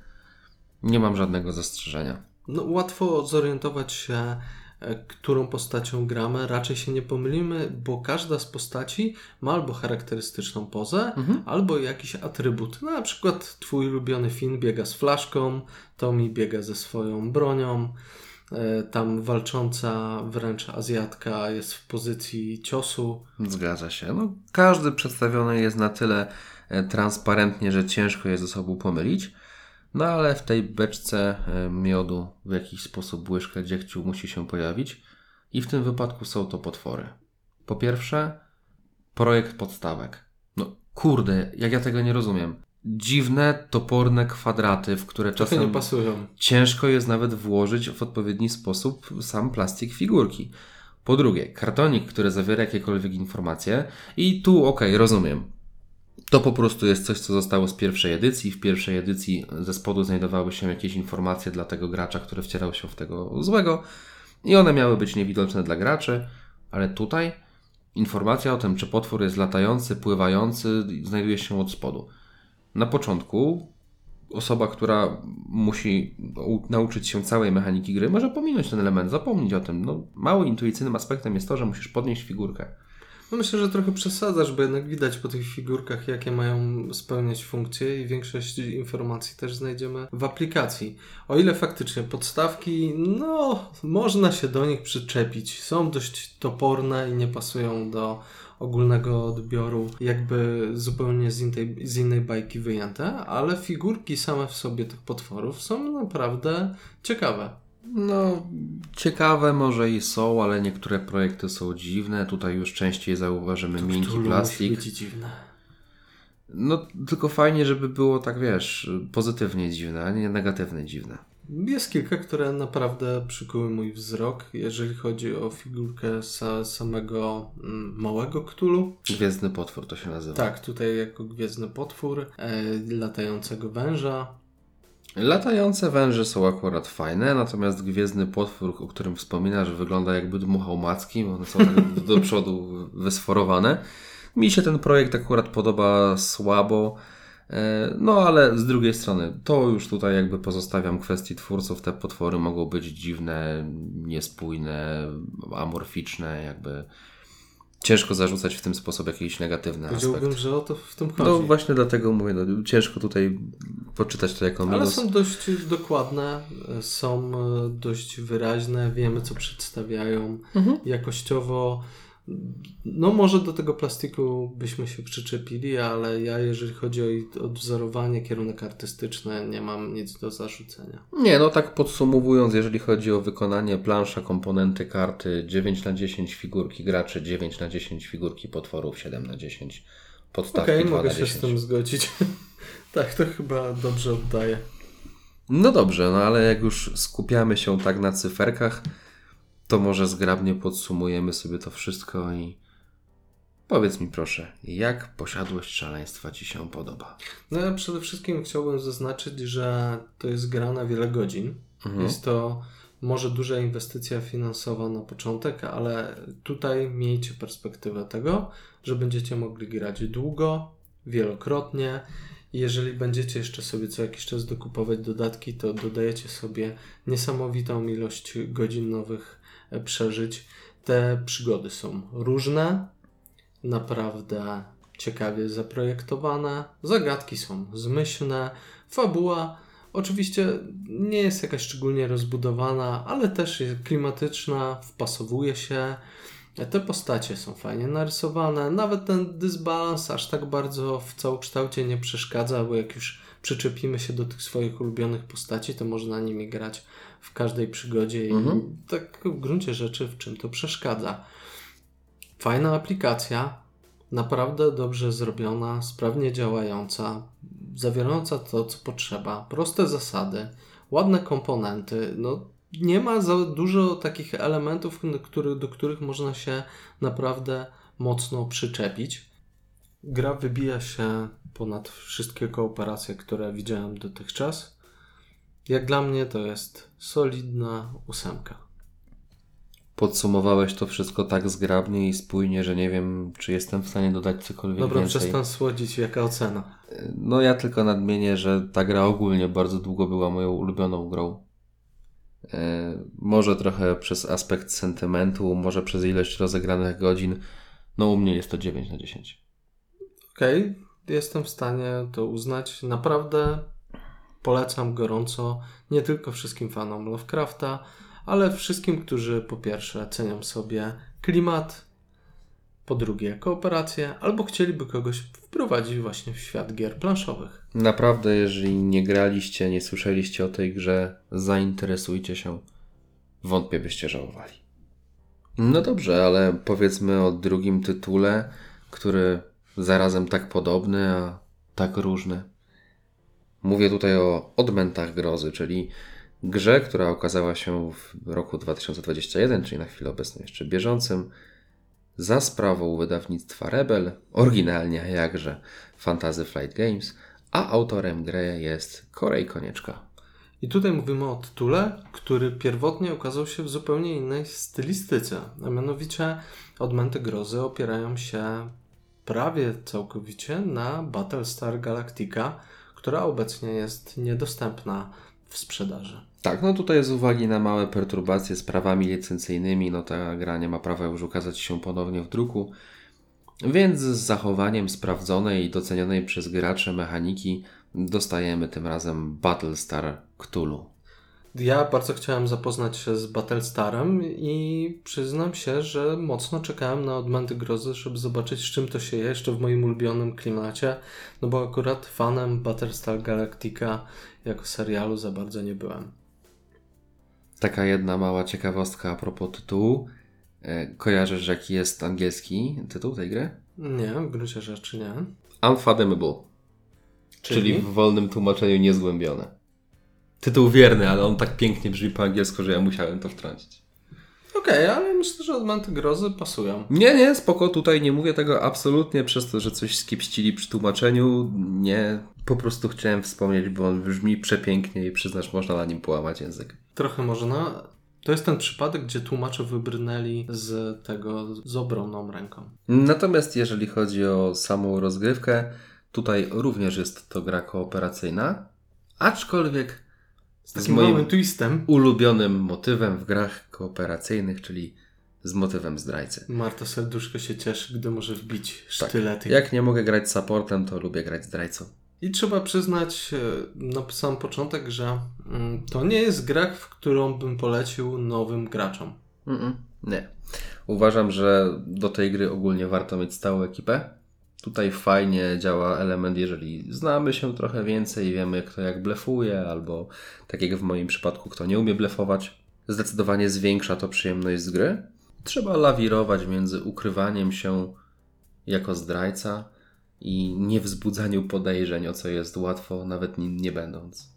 Nie mam żadnego zastrzeżenia. No, łatwo zorientować się, e, którą postacią gramy. Raczej się nie pomylimy, bo każda z postaci ma albo charakterystyczną pozę, albo jakiś atrybut. Na przykład twój ulubiony Finn biega z flaszką, Tommy biega ze swoją bronią, e, tam walcząca wręcz Azjatka jest w pozycji ciosu. Zgadza się. No, każdy przedstawiony jest na tyle e, transparentnie, że ciężko je ze sobą pomylić. No ale w tej beczce e, miodu w jakiś sposób łyżka dziegciu musi się pojawić. I w tym wypadku są to potwory. Po pierwsze, projekt podstawek. No kurde, jak ja tego nie rozumiem. Dziwne, toporne kwadraty, w które Trochę nie czasem pasują. ciężko jest nawet włożyć w odpowiedni sposób sam plastik figurki. Po drugie, kartonik, który zawiera jakiekolwiek informacje i tu okej, rozumiem. To po prostu jest coś, co zostało z pierwszej edycji. W pierwszej edycji ze spodu znajdowały się jakieś informacje dla tego gracza, który wcierał się w tego złego i one miały być niewidoczne dla graczy, ale tutaj informacja o tym, czy potwór jest latający, pływający, znajduje się od spodu. Na początku osoba, która musi nauczyć się całej mechaniki gry, może pominąć ten element, zapomnieć o tym. No, mało intuicyjnym aspektem jest to, że musisz podnieść figurkę. No myślę, że trochę przesadzasz, bo jednak widać po tych figurkach, jakie mają spełniać funkcje i większość informacji też znajdziemy w aplikacji. O ile faktycznie podstawki, no, można się do nich przyczepić. Są dość toporne i nie pasują do ogólnego odbioru, jakby zupełnie z innej, z innej bajki wyjęte, ale figurki same w sobie tych potworów są naprawdę ciekawe. No, ciekawe może i są, ale niektóre projekty są dziwne. Tutaj już częściej zauważymy miękki Cthulhu plastik. być dziwne. No, tylko fajnie, żeby było tak, wiesz, pozytywnie dziwne, a nie negatywnie dziwne. Jest kilka, które naprawdę przykuły mój wzrok, jeżeli chodzi o figurkę sa, samego mm, małego Ktulu. Gwiezdny potwór to się nazywa. Tak, tutaj jako gwiezdny potwór, e, latającego węża. Latające węże są akurat fajne, natomiast gwiezdny potwór, o którym wspominasz, wygląda jakby dmuchał macki, one są tak do przodu wysforowane. Mi się ten projekt akurat podoba słabo, e, no ale z drugiej strony, to już tutaj jakby pozostawiam kwestii twórców. Te potwory mogą być dziwne, niespójne, amorficzne, jakby ciężko zarzucać w tym sposób jakiś negatywny aspekt. Powiedziałbym, że o to w tym chodzi. No właśnie dlatego mówię, no, ciężko tutaj poczytać to jako minus. Ale są dość dokładne, są e, dość wyraźne, wiemy co przedstawiają. Mhm. Jakościowo, no może do tego plastiku byśmy się przyczepili, ale ja jeżeli chodzi o odwzorowanie, kierunek artystyczny, nie mam nic do zarzucenia. Nie, no tak podsumowując, jeżeli chodzi o wykonanie plansza, komponenty karty 9 na 10 figurki graczy, 9 na 10 figurki potworów, 7 na 10 podstawki, Okej, 2 mogę się 10. z tym zgodzić. tak, to chyba dobrze oddaję. No dobrze, no ale jak już skupiamy się tak na cyferkach, to może zgrabnie podsumujemy sobie to wszystko i powiedz mi proszę, jak posiadłość szaleństwa Ci się podoba? No ja przede wszystkim chciałbym zaznaczyć, że to jest gra na wiele godzin. Mhm. Jest to może duża inwestycja finansowa na początek, ale tutaj miejcie perspektywę tego, że będziecie mogli grać długo, wielokrotnie. I jeżeli będziecie jeszcze sobie co jakiś czas dokupować dodatki, to dodajecie sobie niesamowitą ilość godzin nowych przeżyć. Te przygody są różne, naprawdę ciekawie zaprojektowane, zagadki są zmyślne, fabuła Oczywiście nie jest jakaś szczególnie rozbudowana, ale też jest klimatyczna, wpasowuje się. Te postacie są fajnie narysowane, nawet ten dysbalans aż tak bardzo w całokształcie nie przeszkadza, bo jak już przyczepimy się do tych swoich ulubionych postaci, to można nimi grać w każdej przygodzie Mhm. i tak w gruncie rzeczy w czym to przeszkadza. Fajna aplikacja, naprawdę dobrze zrobiona, sprawnie działająca, zawierająca to, co potrzeba, proste zasady, ładne komponenty. No, nie ma za dużo takich elementów, do których, do których można się naprawdę mocno przyczepić. Gra wybija się ponad wszystkie kooperacje, które widziałem dotychczas. Jak dla mnie to jest solidna ósemka. Podsumowałeś to wszystko tak zgrabnie i spójnie, że nie wiem, czy jestem w stanie dodać cokolwiek Dobra, więcej. przestań słodzić, jaka ocena. No ja tylko nadmienię, że ta gra ogólnie bardzo długo była moją ulubioną grą. E, może trochę przez aspekt sentymentu, może przez ilość rozegranych godzin. No u mnie jest to 9 na 10. Okej, jestem w stanie to uznać. Naprawdę polecam gorąco nie tylko wszystkim fanom Lovecrafta, ale wszystkim, którzy po pierwsze cenią sobie klimat, po drugie kooperację, albo chcieliby kogoś wprowadzić właśnie w świat gier planszowych. Naprawdę, jeżeli nie graliście, nie słyszeliście o tej grze, zainteresujcie się. Wątpię byście żałowali. No dobrze, ale powiedzmy o drugim tytule, który zarazem tak podobny, a tak różny. Mówię tutaj o Odmętach Grozy, czyli grze, która okazała się w roku 2021, czyli na chwilę obecną jeszcze bieżącym, za sprawą wydawnictwa Rebel, oryginalnie jakże Fantasy Flight Games, a autorem gry jest Korej Konieczka. I tutaj mówimy o tytule, który pierwotnie ukazał się w zupełnie innej stylistyce, a mianowicie Odmęty Grozy opierają się prawie całkowicie na Battlestar Galactica, która obecnie jest niedostępna w sprzedaży. Tak, no tutaj z uwagi na małe perturbacje z prawami licencyjnymi, no ta gra nie ma prawa już ukazać się ponownie w druku, więc z zachowaniem sprawdzonej i docenionej przez graczy mechaniki dostajemy tym razem Battlestar Cthulhu. Ja bardzo chciałem zapoznać się z Battlestarem i przyznam się, że mocno czekałem na Odmęty Grozy, żeby zobaczyć z czym to się je jeszcze w moim ulubionym klimacie, no bo akurat fanem Battlestar Galactica jako serialu za bardzo nie byłem. Taka jedna mała ciekawostka a propos tytułu. E, Kojarzysz jaki jest angielski tytuł tej gry? Nie, w gruncie rzeczy nie. Unfathomable. Czyli? w wolnym tłumaczeniu niezgłębione. Tytuł wierny, ale on tak pięknie brzmi po angielsku, że ja musiałem to wtrącić. Okej, ale myślę, że Odmęty Grozy pasują. Nie, nie, spoko, tutaj nie mówię tego absolutnie przez to, że coś skiepścili przy tłumaczeniu. Nie, po prostu chciałem wspomnieć, bo on brzmi przepięknie i przyznasz, można na nim połamać język. Trochę można. To jest ten przypadek, gdzie tłumacze wybrnęli z tego z obronną ręką. Natomiast jeżeli chodzi o samą rozgrywkę, tutaj również jest to gra kooperacyjna, aczkolwiek Z z takim moim małym twistem. ulubionym motywem w grach kooperacyjnych, czyli z motywem zdrajcy. Marta Serduszko się cieszy, gdy może wbić Tak. sztylety. Jak nie mogę grać supportem, to lubię grać zdrajcą. I trzeba przyznać e, na sam początek, że mm, to nie jest gra, w którą bym polecił nowym graczom. Mm-mm, nie. Uważam, że do tej gry ogólnie warto mieć stałą ekipę. Tutaj fajnie działa element, jeżeli znamy się trochę więcej, wiemy kto jak blefuje, albo tak jak w moim przypadku, kto nie umie blefować. Zdecydowanie zwiększa to przyjemność z gry. Trzeba lawirować między ukrywaniem się jako zdrajca i niewzbudzaniu podejrzeń, o co jest łatwo, nawet nim nie będąc.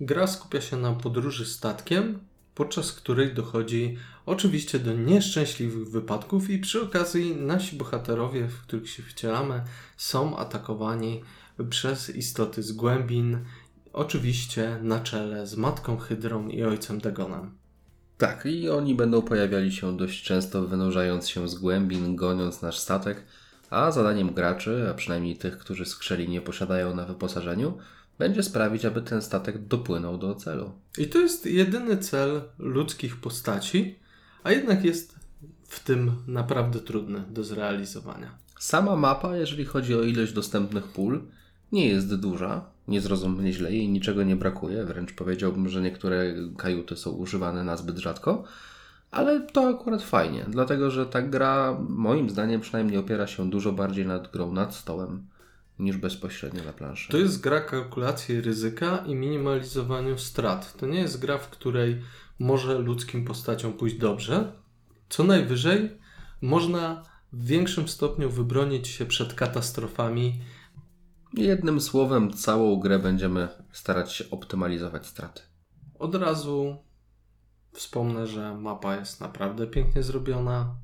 Gra skupia się na podróży statkiem, podczas której dochodzi oczywiście do nieszczęśliwych wypadków i przy okazji nasi bohaterowie, w których się wcielamy, są atakowani przez istoty z głębin, oczywiście na czele z matką Hydrą i ojcem Dagonem. Tak, i oni będą pojawiali się dość często, wynurzając się z głębin, goniąc nasz statek, a zadaniem graczy, a przynajmniej tych, którzy skrzeli nie posiadają na wyposażeniu, będzie sprawić, aby ten statek dopłynął do celu. I to jest jedyny cel ludzkich postaci, a jednak jest w tym naprawdę trudny do zrealizowania. Sama mapa, jeżeli chodzi o ilość dostępnych pól, nie jest duża, Nie zrozum mnie źle, jej niczego nie brakuje, wręcz powiedziałbym, że niektóre kajuty są używane nazbyt rzadko, ale to akurat fajnie, dlatego że ta gra, moim zdaniem przynajmniej, opiera się dużo bardziej nad grą nad stołem niż bezpośrednio na planszy. To jest gra kalkulacji ryzyka i minimalizowaniu strat. To nie jest gra, w której może ludzkim postaciom pójść dobrze. Co najwyżej można w większym stopniu wybronić się przed katastrofami. Jednym słowem, całą grę będziemy starać się optymalizować straty. Od razu wspomnę, że mapa jest naprawdę pięknie zrobiona.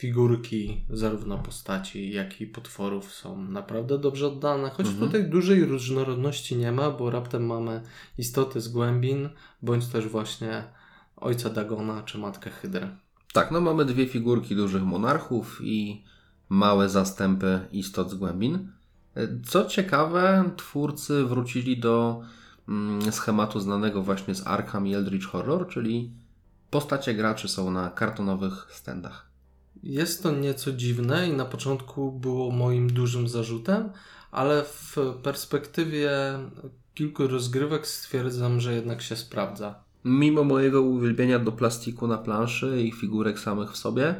Figurki zarówno postaci, jak i potworów są naprawdę dobrze oddane, choć Mhm. tutaj dużej różnorodności nie ma, bo raptem mamy istoty z głębin, bądź też właśnie ojca Dagona czy matkę Hydry. Tak, no mamy dwie figurki dużych monarchów i małe zastępy istot z głębin. Co ciekawe, twórcy wrócili do mm, schematu znanego właśnie z Arkham i Eldritch Horror, czyli postacie graczy są na kartonowych standach. Jest to nieco dziwne i na początku było moim dużym zarzutem, ale w perspektywie kilku rozgrywek stwierdzam, że jednak się sprawdza. Mimo mojego uwielbienia do plastiku na planszy i figurek samych w sobie,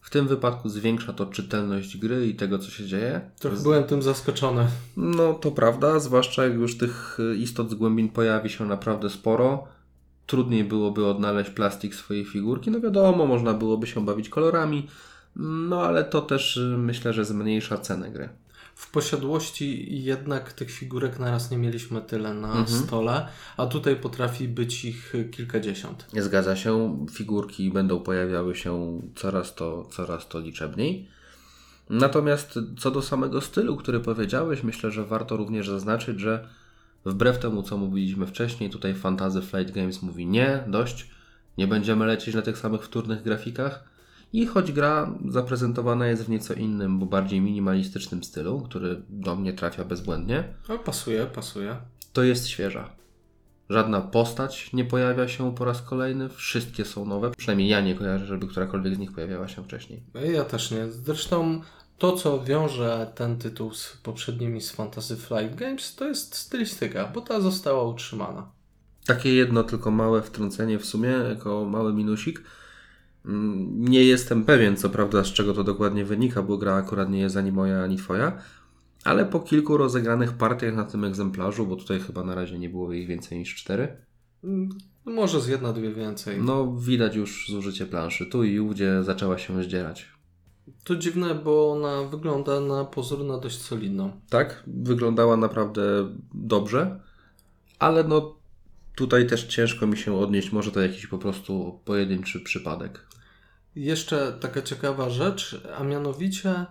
w tym wypadku zwiększa to czytelność gry i tego, co się dzieje. Trochę byłem tym zaskoczony. No to prawda, zwłaszcza jak już tych y, istot z głębin pojawi się naprawdę sporo. Trudniej byłoby odnaleźć plastik swojej figurki. No wiadomo, można byłoby się bawić kolorami, no ale to też y, myślę, że zmniejsza cenę gry. W posiadłości jednak tych figurek naraz nie mieliśmy tyle na Mhm. stole, a tutaj potrafi być ich kilkadziesiąt. Zgadza się, figurki będą pojawiały się coraz to, coraz to liczebniej. Natomiast co do samego stylu, który powiedziałeś, myślę, że warto również zaznaczyć, że wbrew temu, co mówiliśmy wcześniej, tutaj Fantasy Flight Games mówi nie, dość, nie będziemy lecieć na tych samych wtórnych grafikach. I choć gra zaprezentowana jest w nieco innym, bo bardziej minimalistycznym stylu, który do mnie trafia bezbłędnie, No, pasuje, pasuje. to jest świeża. Żadna postać nie pojawia się po raz kolejny, wszystkie są nowe. Przynajmniej ja nie kojarzę, żeby którakolwiek z nich pojawiała się wcześniej. Ja też nie. Zresztą to, co wiąże ten tytuł z poprzednimi z Fantasy Flight Games, to jest stylistyka, bo ta została utrzymana. Takie jedno tylko małe wtrącenie w sumie, jako mały minusik. Mm, Nie jestem pewien, co prawda, z czego to dokładnie wynika, bo gra akurat nie jest ani moja, ani twoja. Ale po kilku rozegranych partiach na tym egzemplarzu, bo tutaj chyba na razie nie było ich więcej niż cztery, Mm, Może z jedna, dwie więcej. no widać już zużycie planszy. Tu i ówdzie zaczęła się zdzierać. To dziwne, bo ona wygląda na pozór na dość solidną. Tak, wyglądała naprawdę dobrze, ale no tutaj też ciężko mi się odnieść, może to jakiś po prostu pojedynczy przypadek. Jeszcze taka ciekawa rzecz, a mianowicie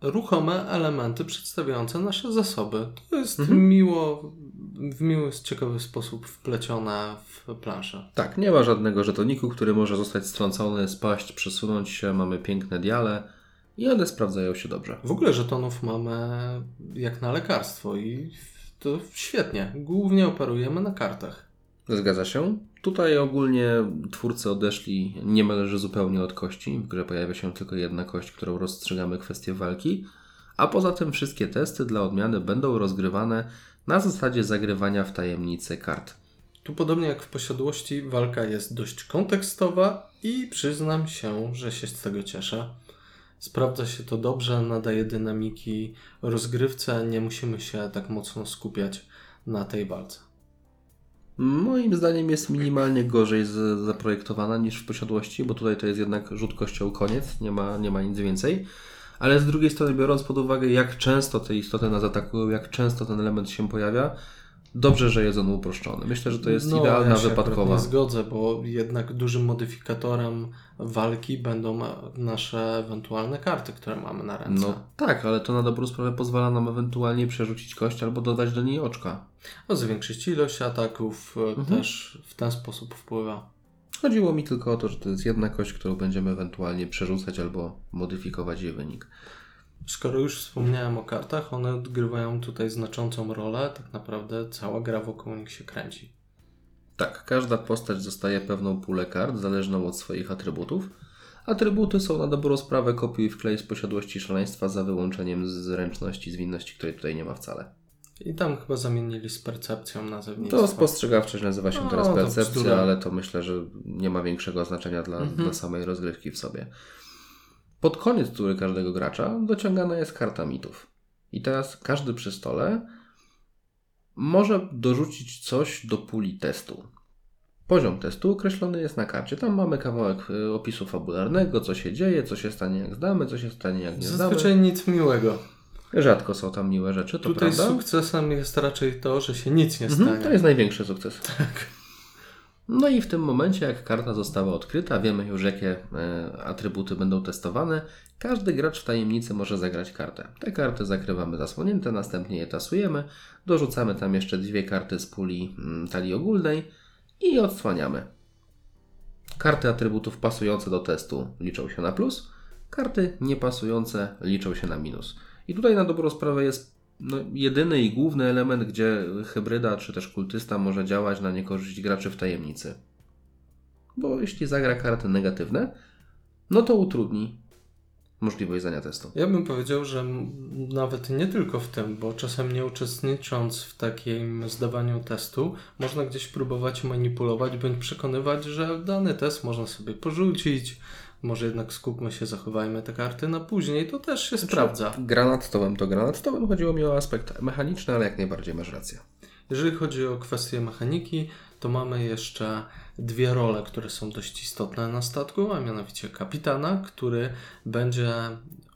ruchome elementy przedstawiające nasze zasoby. To jest Mhm. miło, w miły, ciekawy sposób wplecione w planszę. Tak, nie ma żadnego żetoniku, który może zostać strącony, spaść, przesunąć się, mamy piękne diale i one sprawdzają się dobrze. W ogóle żetonów mamy jak na lekarstwo i to świetnie. Głównie operujemy na kartach. Zgadza się. Tutaj ogólnie twórcy odeszli niemalże zupełnie od kości. W grze pojawia się tylko jedna kość, którą rozstrzygamy kwestię walki. A poza tym wszystkie testy dla odmiany będą rozgrywane na zasadzie zagrywania w tajemnicy kart. Tu podobnie jak w posiadłości walka jest dość kontekstowa i przyznam się, że się z tego cieszę. Sprawdza się to dobrze, nadaje dynamiki rozgrywce, nie musimy się tak mocno skupiać na tej walce. Moim zdaniem jest minimalnie gorzej zaprojektowana niż w posiadłości, bo tutaj to jest jednak rzut kością koniec, nie ma, nie ma nic więcej. Ale z drugiej strony, biorąc pod uwagę, jak często te istoty nas atakują, jak często ten element się pojawia, dobrze, że jest on uproszczony. Myślę, że to jest idealna No, ja się wypadkowa. Nie zgodzę, bo jednak dużym modyfikatorem walki będą nasze ewentualne karty, które mamy na ręce. No tak, ale to na dobrą sprawę pozwala nam ewentualnie przerzucić kość albo dodać do niej oczka. No, zwiększyć ilość ataków e, Mhm. też w ten sposób wpływa. Chodziło mi tylko o to, że to jest jedna kość, którą będziemy ewentualnie przerzucać albo modyfikować jej wynik. Skoro już wspomniałem o kartach, one odgrywają tutaj znaczącą rolę. Tak naprawdę cała gra wokół nich się kręci. Tak, każda postać dostaje pewną pulę kart, zależną od swoich atrybutów, Atrybuty są na dobrą sprawę kopiuj wklej z posiadłości szaleństwa za wyłączeniem zręczności, zwinności, której tutaj nie ma wcale. I tam chyba zamienili z percepcją nazewnictwo. To spostrzegawczość nazywa się No, teraz percepcja, ale to myślę, że nie ma większego znaczenia dla, Mhm. dla samej rozgrywki w sobie. Pod koniec tury każdego gracza dociągana jest karta mitów. I teraz każdy przy stole może dorzucić coś do puli testu. Poziom testu określony jest na karcie. Tam mamy kawałek y, opisu fabularnego, co się dzieje, co się stanie jak zdamy, co się stanie jak nie zdamy. Zazwyczaj nic miłego. Rzadko są tam miłe rzeczy, to Tutaj prawda. sukcesem jest raczej to, że się nic nie Mhm, stanie. to jest największy sukces. No i w tym momencie, jak karta została odkryta, wiemy już, jakie e, atrybuty będą testowane. Każdy gracz w tajemnicy może zagrać kartę. Te karty zakrywamy zasłonięte, następnie je tasujemy, dorzucamy tam jeszcze dwie karty z puli mm, talii ogólnej i odsłaniamy. Karty atrybutów pasujące do testu liczą się na plus, karty niepasujące liczą się na minus. I tutaj na dobrą sprawę jest no, jedyny i główny element, gdzie hybryda czy też kultysta może działać na niekorzyść graczy w tajemnicy. Bo jeśli zagra karty negatywne, no to utrudni możliwość zdania testu. Ja bym powiedział, że nawet nie tylko w tym, bo czasem nie uczestnicząc w takim zdawaniu testu, można gdzieś próbować manipulować bądź przekonywać, że dany test można sobie porzucić. Może jednak skupmy się, zachowajmy te karty na później. To też się sprawdza. Granat stołem to granat stołem. Chodziło mi o aspekt mechaniczny, ale jak najbardziej masz rację. Jeżeli chodzi o kwestię mechaniki, to mamy jeszcze dwie role, które są dość istotne na statku, a mianowicie kapitana, który będzie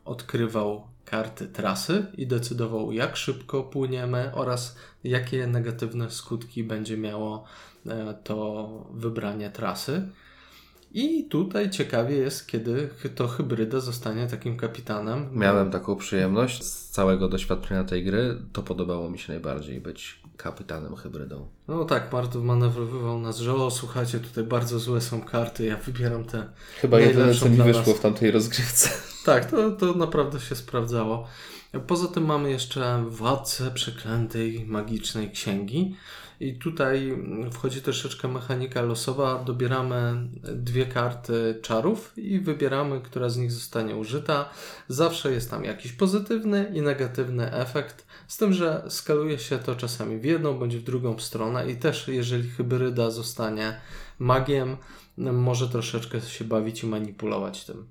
odkrywał karty trasy i decydował, jak szybko płyniemy oraz jakie negatywne skutki będzie miało e, to wybranie trasy. I tutaj ciekawie jest, kiedy to hybryda zostanie takim kapitanem. Miałem taką przyjemność z całego doświadczenia tej gry. To podobało mi się najbardziej być kapitanem hybrydą. No tak, Martu manewrowywał nas, że o słuchajcie, tutaj bardzo złe są karty, ja wybieram te. Chyba jedyne, co mi wyszło w tamtej rozgrywce. Tak, to, to naprawdę się sprawdzało. Poza tym mamy jeszcze władcę przeklętej magicznej księgi. I tutaj wchodzi troszeczkę mechanika losowa. Dobieramy dwie karty czarów i wybieramy, która z nich zostanie użyta. Zawsze jest tam jakiś pozytywny i negatywny efekt, z tym, że skaluje się to czasami w jedną bądź w drugą stronę. I też, jeżeli hybryda zostanie magiem, może troszeczkę się bawić i manipulować tym.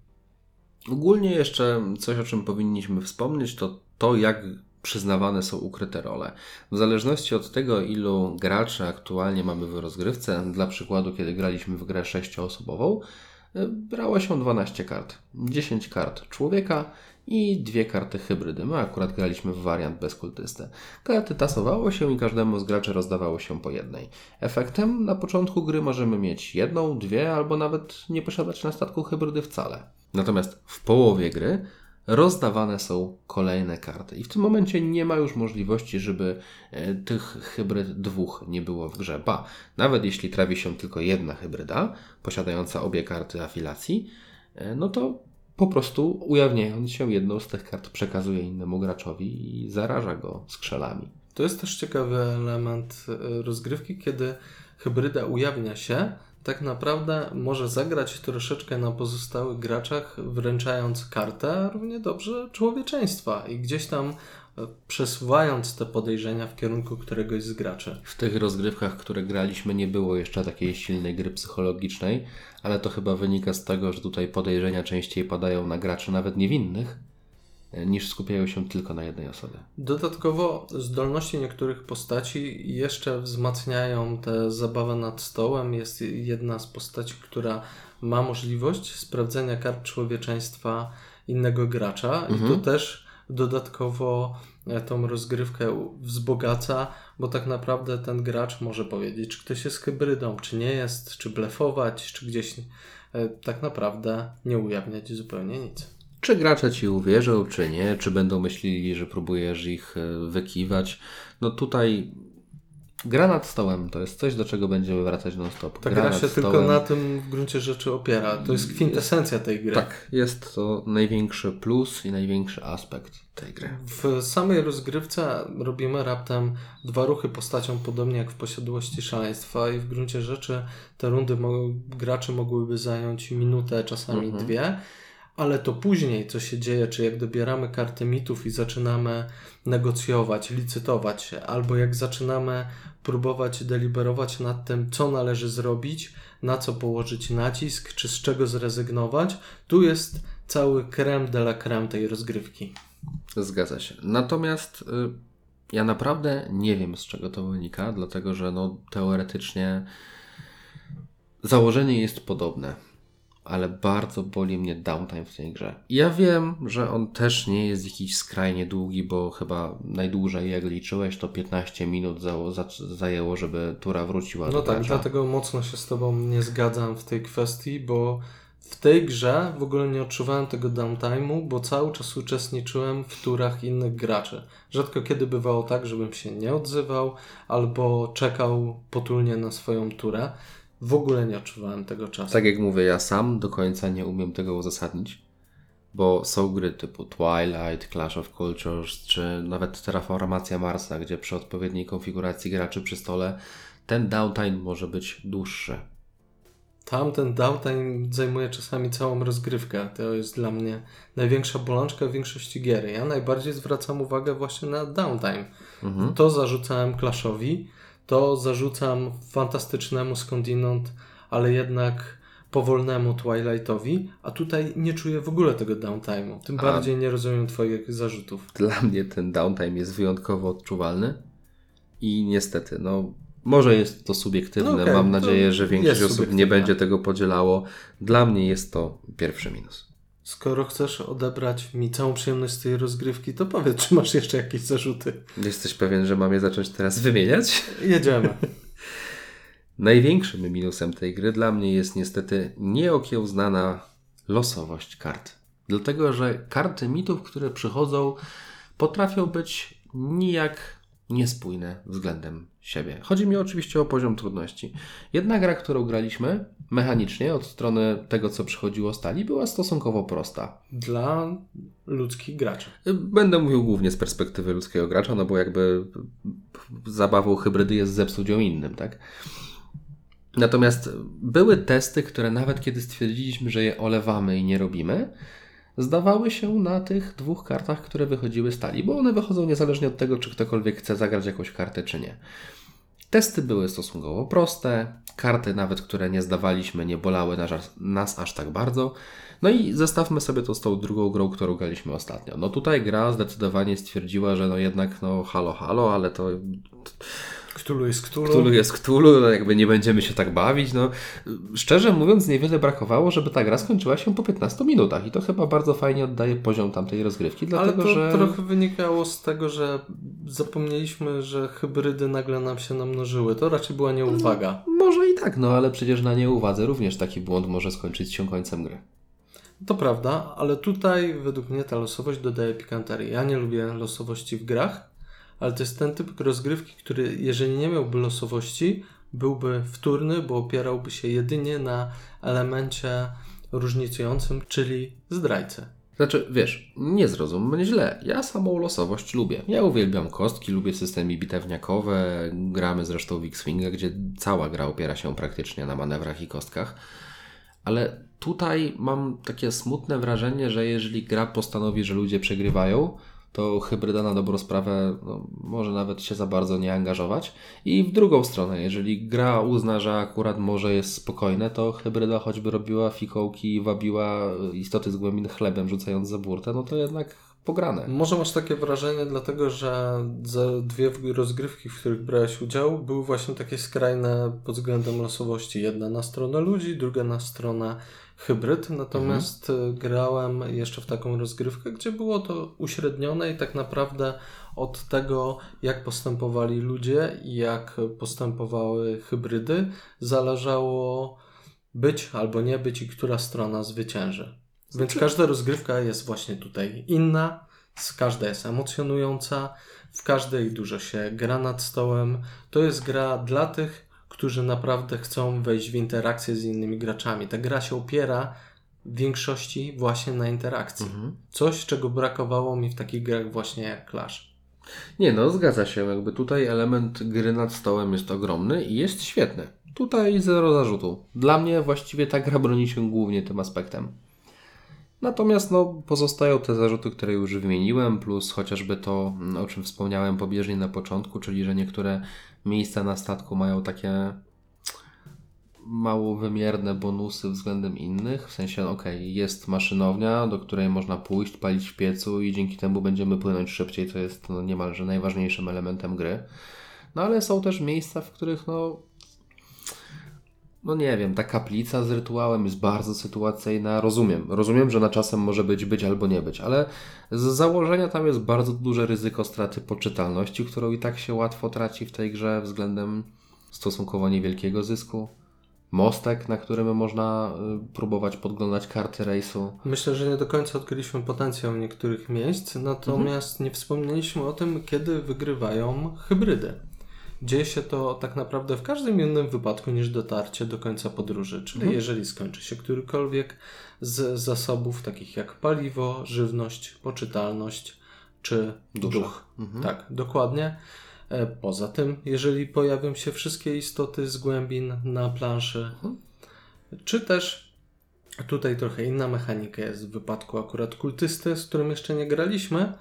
Ogólnie jeszcze coś, o czym powinniśmy wspomnieć, to to, jak przyznawane są ukryte role. W zależności od tego, ilu graczy aktualnie mamy w rozgrywce, dla przykładu, kiedy graliśmy w grę sześcioosobową, y, brało się 12 kart. 10 kart człowieka i dwie karty hybrydy. My akurat graliśmy w wariant bez kultysty. Karty tasowało się i każdemu z graczy rozdawało się po jednej. Efektem na początku gry możemy mieć jedną, dwie albo nawet nie posiadać na statku hybrydy wcale. Natomiast w połowie gry rozdawane są kolejne karty. I w tym momencie nie ma już możliwości, żeby e, tych hybryd dwóch nie było w grze. Ba, nawet jeśli trafi się tylko jedna hybryda, posiadająca obie karty afilacji, e, no to po prostu ujawniając się jedną z tych kart przekazuje innemu graczowi i zaraża go skrzelami. To jest też ciekawy element e, rozgrywki, kiedy hybryda ujawnia się, tak naprawdę może zagrać troszeczkę na pozostałych graczach, wręczając kartę równie dobrze człowieczeństwa i gdzieś tam e, przesuwając te podejrzenia w kierunku któregoś z graczy. W tych rozgrywkach, które graliśmy, nie było jeszcze takiej silnej gry psychologicznej, ale to chyba wynika z tego, że tutaj podejrzenia częściej padają na graczy nawet niewinnych, niż skupiają się tylko na jednej osobie. Dodatkowo zdolności niektórych postaci jeszcze wzmacniają tę zabawę nad stołem. Jest jedna z postaci, która ma możliwość sprawdzenia kart człowieczeństwa innego gracza i to też dodatkowo e, tą rozgrywkę wzbogaca, bo tak naprawdę ten gracz może powiedzieć, czy ktoś jest hybrydą, czy nie jest, czy blefować, czy gdzieś e, tak naprawdę nie ujawniać zupełnie nic. Czy gracze ci uwierzą, czy nie, czy będą myśleli, że próbujesz ich e, wykiwać. No tutaj Gra nad stołem to jest coś, do czego będziemy wracać non-stop. Ta gra gra się tylko stołem- na tym w gruncie rzeczy opiera. To jest kwintesencja tej gry. Tak, jest to największy plus i największy aspekt tej gry. W samej rozgrywce robimy raptem dwa ruchy postacią, podobnie jak w posiadłości szaleństwa, i w gruncie rzeczy te rundy mo- gracze mogłyby zająć minutę, czasami Mhm. dwie. Ale to później, co się dzieje, czy jak dobieramy karty mitów i zaczynamy negocjować, licytować się, albo jak zaczynamy próbować deliberować nad tym, co należy zrobić, na co położyć nacisk, czy z czego zrezygnować, tu jest cały creme de la creme tej rozgrywki. Zgadza się. Natomiast y, ja naprawdę nie wiem, z czego to wynika, dlatego że no, teoretycznie założenie jest podobne, ale bardzo boli mnie downtime w tej grze. Ja wiem, że on też nie jest jakiś skrajnie długi, bo chyba najdłużej, jak liczyłeś, to 15 minut za, za, zajęło, żeby tura wróciła No do tak, gracza. dlatego mocno się z Tobą nie zgadzam w tej kwestii, bo w tej grze w ogóle nie odczuwałem tego downtime'u, bo cały czas uczestniczyłem w turach innych graczy. Rzadko kiedy bywało tak, żebym się nie odzywał albo czekał potulnie na swoją turę. W ogóle nie odczuwałem tego czasu. Tak jak mówię, ja sam do końca nie umiem tego uzasadnić, bo są gry typu Twilight, Clash of Cultures, czy nawet Terraformacja Marsa, gdzie przy odpowiedniej konfiguracji graczy przy stole ten downtime może być dłuższy. Tamten downtime zajmuje czasami całą rozgrywkę. To jest dla mnie największa bolączka w większości gier. Ja najbardziej zwracam uwagę właśnie na downtime. Mhm. To zarzucałem Clashowi, to zarzucam fantastycznemu skądinąd, ale jednak powolnemu Twilightowi, a tutaj nie czuję w ogóle tego downtime'u. Tym A- bardziej nie rozumiem Twoich zarzutów. Dla mnie ten downtime jest wyjątkowo odczuwalny i niestety, no może jest to subiektywne, No okej, mam to nadzieję, że większość osób nie będzie tego podzielało. Dla mnie jest to pierwszy minus. Skoro chcesz odebrać mi całą przyjemność z tej rozgrywki, to powiedz, czy masz jeszcze jakieś zarzuty. Jesteś pewien, że mam je zacząć teraz wymieniać? Jedziemy. Największym minusem tej gry dla mnie jest niestety nieokiełznana losowość kart. Dlatego, że karty mitów, które przychodzą, potrafią być nijak niespójne względem siebie. Chodzi mi oczywiście o poziom trudności. Jedna gra, którą graliśmy mechanicznie od strony tego, co przychodziło z talii, była stosunkowo prosta. Dla ludzkich graczy. Będę mówił głównie z perspektywy ludzkiego gracza, no bo jakby zabawą hybrydy jest zepsuć ją innym, tak? Natomiast były testy, które nawet kiedy stwierdziliśmy, że je olewamy i nie robimy, zdawały się na tych dwóch kartach, które wychodziły z talii, bo one wychodzą niezależnie od tego, czy ktokolwiek chce zagrać jakąś kartę, czy nie. Testy były stosunkowo proste, karty nawet, które nie zdawaliśmy, nie bolały nas, aż tak bardzo. No i zestawmy sobie to z tą drugą grą, którą graliśmy ostatnio. No tutaj gra zdecydowanie stwierdziła, że no jednak no halo, halo, ale to Cthulhu jest Cthulhu. Cthulhu jest Cthulhu, no jakby nie będziemy się tak bawić. No, szczerze mówiąc, niewiele brakowało, żeby ta gra skończyła się po 15 minutach i to chyba bardzo fajnie oddaje poziom tamtej rozgrywki, dlatego Ale to że... trochę wynikało z tego, że zapomnieliśmy, że hybrydy nagle nam się namnożyły. To raczej była nieuwaga. Może i tak, no ale przecież na nieuwadze również taki błąd może skończyć się końcem gry. To prawda, ale tutaj według mnie ta losowość dodaje pikanterii. Ja nie lubię losowości w grach, ale to jest ten typ rozgrywki, który jeżeli nie miałby losowości, byłby wtórny, bo opierałby się jedynie na elemencie różnicującym, czyli zdrajcy. Znaczy, wiesz, nie zrozum mnie źle. Ja samą losowość lubię. Ja uwielbiam kostki, lubię systemy bitewniakowe. Gramy zresztą w X-Winga, gdzie cała gra opiera się praktycznie na manewrach i kostkach. Ale tutaj mam takie smutne wrażenie, że jeżeli gra postanowi, że ludzie przegrywają, to hybryda na dobrą sprawę no, może nawet się za bardzo nie angażować. I w drugą stronę, jeżeli gra uzna, że akurat morze jest spokojne, to hybryda choćby robiła fikołki wabiła istoty z głębin chlebem, rzucając za burtę, no to jednak pograne. Może masz takie wrażenie, dlatego że za dwie rozgrywki, w których brałeś udział, były właśnie takie skrajne pod względem losowości. Jedna na stronę ludzi, druga na stronę hybryd. Natomiast Mhm. y, grałem jeszcze w taką rozgrywkę, gdzie było to uśrednione i tak naprawdę od tego, jak postępowali ludzie i jak postępowały hybrydy, zależało być albo nie być i która strona zwycięży. Więc Znaczy- każda rozgrywka jest właśnie tutaj inna każda jest emocjonująca, w każdej dużo się gra nad stołem. To jest gra dla tych, którzy naprawdę chcą wejść w interakcję z innymi graczami. Ta gra się opiera w większości właśnie na interakcji. Coś, czego brakowało mi w takich grach właśnie jak Clash. Nie no, zgadza się. Jakby tutaj element gry nad stołem jest ogromny i jest świetny. Tutaj zero zarzutu. Dla mnie właściwie ta gra broni się głównie tym aspektem. Natomiast no, pozostają te zarzuty, które już wymieniłem, plus chociażby to, mm, o czym wspomniałem pobieżnie na początku, czyli że niektóre miejsca na statku mają takie mało wymierne bonusy względem innych. W sensie, okej, jest maszynownia, do której można pójść, palić w piecu i dzięki temu będziemy płynąć szybciej, co jest no, niemalże najważniejszym elementem gry. No ale są też miejsca, w których no no nie wiem, ta kaplica z rytuałem jest bardzo sytuacyjna. Rozumiem, rozumiem, że na czasem może być być albo nie być, ale z założenia tam jest bardzo duże ryzyko straty poczytalności, którą i tak się łatwo traci w tej grze względem stosunkowo niewielkiego zysku. Mostek, na którym można y, próbować podglądać karty rejsu. Myślę, że nie do końca odkryliśmy potencjał niektórych miejsc, natomiast nie wspomnieliśmy o tym, kiedy wygrywają hybrydy. Dzieje się to tak naprawdę w każdym innym wypadku niż dotarcie do końca podróży, czyli jeżeli skończy się którykolwiek z zasobów takich jak paliwo, żywność, poczytalność czy Dusza. duch. Tak, dokładnie. E, Poza tym, jeżeli pojawią się wszystkie istoty z głębin na planszy, czy też tutaj trochę inna mechanika jest w wypadku akurat kultysty, z którym jeszcze nie graliśmy,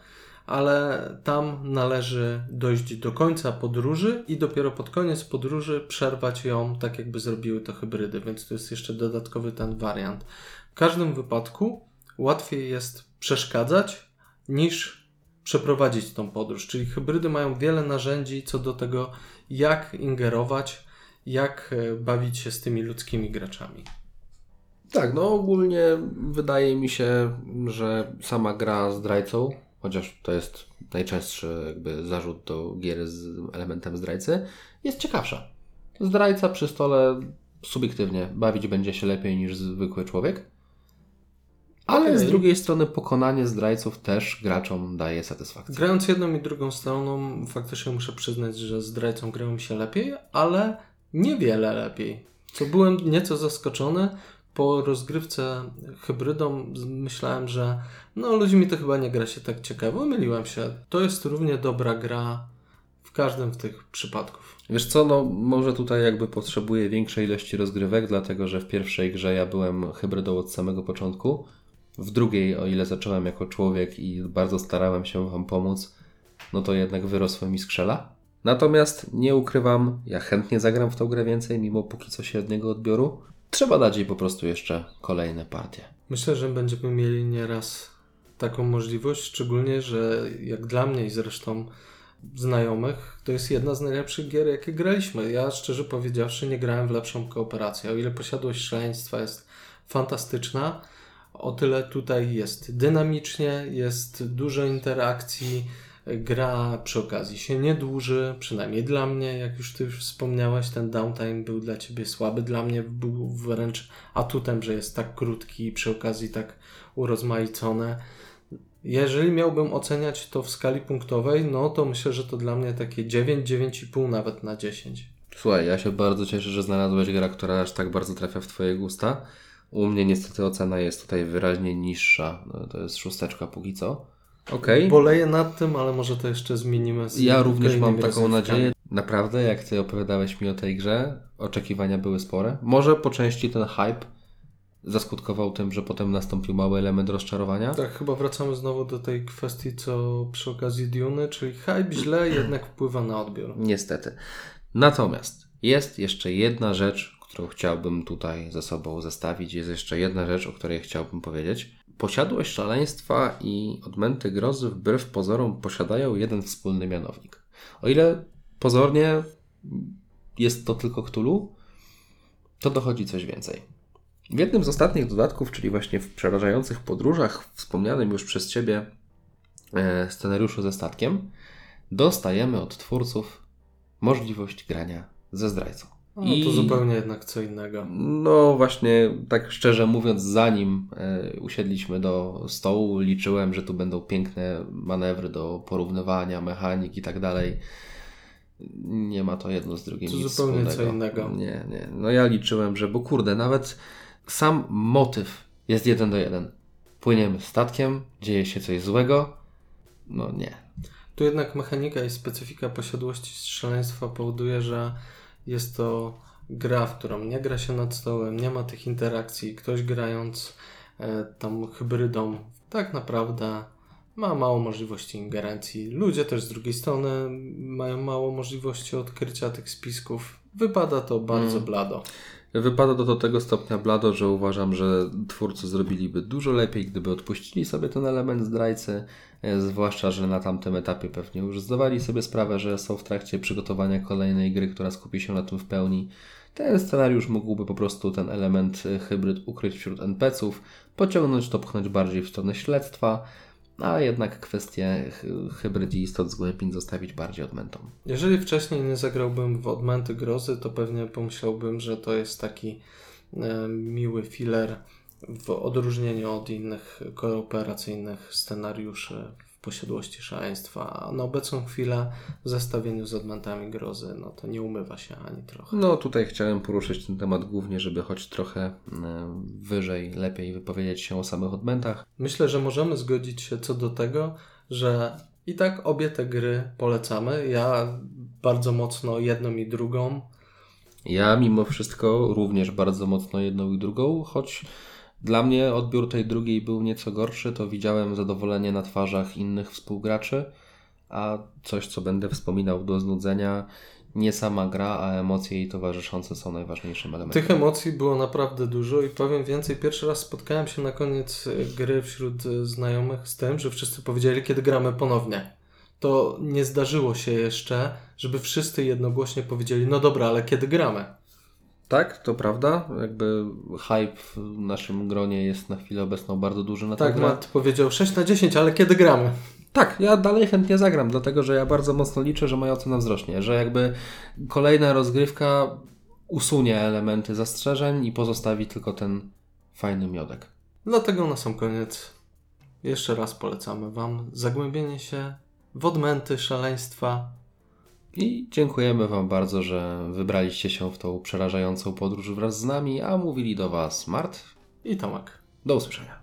ale tam należy dojść do końca podróży i dopiero pod koniec podróży przerwać ją, tak jakby zrobiły to hybrydy, więc to jest jeszcze dodatkowy ten wariant. W każdym wypadku łatwiej jest przeszkadzać niż przeprowadzić tą podróż, czyli hybrydy mają wiele narzędzi co do tego, jak ingerować, jak e, bawić się z tymi ludzkimi graczami. Tak, no ogólnie wydaje mi się, że sama gra zdrajcą, chociaż to jest najczęstszy jakby zarzut do gier z elementem zdrajcy, jest ciekawsza. Zdrajca przy stole subiektywnie bawić będzie się lepiej niż zwykły człowiek, ale Okej. z drugiej strony pokonanie zdrajców też graczom daje satysfakcję. Grając jedną i drugą stroną, faktycznie muszę przyznać, że zdrajcą grało mi się lepiej, ale niewiele lepiej. Co byłem nieco zaskoczony. Po rozgrywce hybrydą myślałem, że no ludźmi to chyba nie gra się tak ciekawo. Myliłem się. To jest równie dobra gra w każdym z tych przypadków. Wiesz co, no może tutaj jakby potrzebuję większej ilości rozgrywek, dlatego że w pierwszej grze ja byłem hybrydą od samego początku. W drugiej, o ile zacząłem jako człowiek i bardzo starałem się Wam pomóc, no to jednak wyrosły mi skrzela. Natomiast nie ukrywam, ja chętnie zagram w tą grę więcej, mimo póki co średniego odbioru. Trzeba dać jej po prostu jeszcze kolejne partie. Myślę, że będziemy mieli nieraz taką możliwość, szczególnie, że jak dla mnie i zresztą znajomych, to jest jedna z najlepszych gier, jakie graliśmy. Ja szczerze powiedziawszy nie grałem w lepszą kooperację. O ile posiadłość szaleństwa jest fantastyczna, o tyle tutaj jest dynamicznie, jest dużo interakcji, gra przy okazji się nie dłuży, przynajmniej dla mnie, jak już ty już wspomniałeś, ten downtime był dla ciebie słaby, dla mnie był wręcz atutem, że jest tak krótki i przy okazji tak urozmaicone. Jeżeli miałbym oceniać to w skali punktowej, no to myślę, że to dla mnie takie 9, 9,5 nawet na 10. Słuchaj, ja się bardzo cieszę, że znalazłeś grę, która aż tak bardzo trafia w Twoje gusta. U mnie niestety ocena jest tutaj wyraźnie niższa. To jest szósteczka póki co. Okej. Boleję nad tym, ale może to jeszcze zmienimy. Z Ja również mam taką nadzieję. Naprawdę, jak Ty opowiadałeś mi o tej grze, oczekiwania były spore. Może po części ten hype zaskutkował tym, że potem nastąpił mały element rozczarowania. Tak, chyba wracamy znowu do tej kwestii, co przy okazji Duny, czyli hype źle jednak wpływa na odbiór. Niestety. Natomiast jest jeszcze jedna rzecz, którą chciałbym tutaj ze sobą zestawić. Jest jeszcze jedna rzecz, o której chciałbym powiedzieć. Posiadłość szaleństwa i odmęty grozy wbrew pozorom posiadają jeden wspólny mianownik. O ile pozornie jest to tylko Cthulhu, to dochodzi coś więcej. W jednym z ostatnich dodatków, czyli właśnie w przerażających podróżach, wspomnianym już przez Ciebie e, scenariuszu ze statkiem, dostajemy od twórców możliwość grania ze zdrajcą. No I- to zupełnie jednak co innego. No właśnie, tak szczerze mówiąc, zanim e, usiedliśmy do stołu, liczyłem, że tu będą piękne manewry do porównywania, mechanik i tak dalej. Nie ma to jedno z drugim To nic zupełnie co wspólnego. innego. Nie, nie. No ja liczyłem, że, bo kurde, nawet sam motyw jest jeden do jeden. Płyniemy statkiem, dzieje się coś złego. No nie. Tu jednak mechanika i specyfika posiadłości szaleństwa powoduje, że jest to gra, w którą nie gra się nad stołem, nie ma tych interakcji. Ktoś grając e, tam hybrydą tak naprawdę ma mało możliwości ingerencji. Ludzie też z drugiej strony mają mało możliwości odkrycia tych spisków. Wypada to bardzo Mm. blado. Wypada to do tego stopnia blado, że uważam, że twórcy zrobiliby dużo lepiej, gdyby odpuścili sobie ten element zdrajcy, e, zwłaszcza, że na tamtym etapie pewnie już zdawali sobie sprawę, że są w trakcie przygotowania kolejnej gry, która skupi się na tym w pełni. Ten scenariusz mógłby po prostu ten element e, hybryd ukryć wśród NPC-ów, pociągnąć to, pchnąć bardziej w stronę śledztwa, a jednak kwestię hy- hybryd i istot z głębin zostawić bardziej odmętom. Jeżeli wcześniej nie zagrałbym w Odmęty Grozy, to pewnie pomyślałbym, że to jest taki e, miły filler w odróżnieniu od innych kooperacyjnych scenariuszy posiadłości szaleństwa. A na obecną chwilę w zestawieniu z Odmętami Grozy, no to nie umywa się ani trochę. No tutaj chciałem poruszyć ten temat głównie, żeby choć trochę e, wyżej, lepiej wypowiedzieć się o samych odmętach. Myślę, że możemy zgodzić się co do tego, że i tak obie te gry polecamy. Ja bardzo mocno jedną i drugą. Ja mimo wszystko również bardzo mocno jedną i drugą, choć dla mnie odbiór tej drugiej był nieco gorszy, to widziałem zadowolenie na twarzach innych współgraczy, a coś co będę wspominał do znudzenia, nie sama gra, a emocje jej towarzyszące są najważniejszym elementem. Tych emocji było naprawdę dużo i powiem więcej, pierwszy raz spotkałem się na koniec y, gry wśród y, znajomych z tym, że wszyscy powiedzieli, kiedy gramy ponownie. To nie zdarzyło się jeszcze, żeby wszyscy jednogłośnie powiedzieli, no dobra, ale kiedy gramy? Tak, to prawda, jakby hype w naszym gronie jest na chwilę obecną bardzo duży na Tak. Matt powiedział 6 na 10, ale kiedy gramy? Tak, ja dalej chętnie zagram, dlatego że ja bardzo mocno liczę, że moja ocena wzrośnie, że jakby kolejna rozgrywka usunie elementy zastrzeżeń i pozostawi tylko ten fajny miodek. Dlatego na sam koniec jeszcze raz polecamy Wam zagłębienie się w odmęty szaleństwa. I dziękujemy Wam bardzo, że wybraliście się w tą przerażającą podróż wraz z nami, a mówili do Was Mart. I Tomek. Do usłyszenia.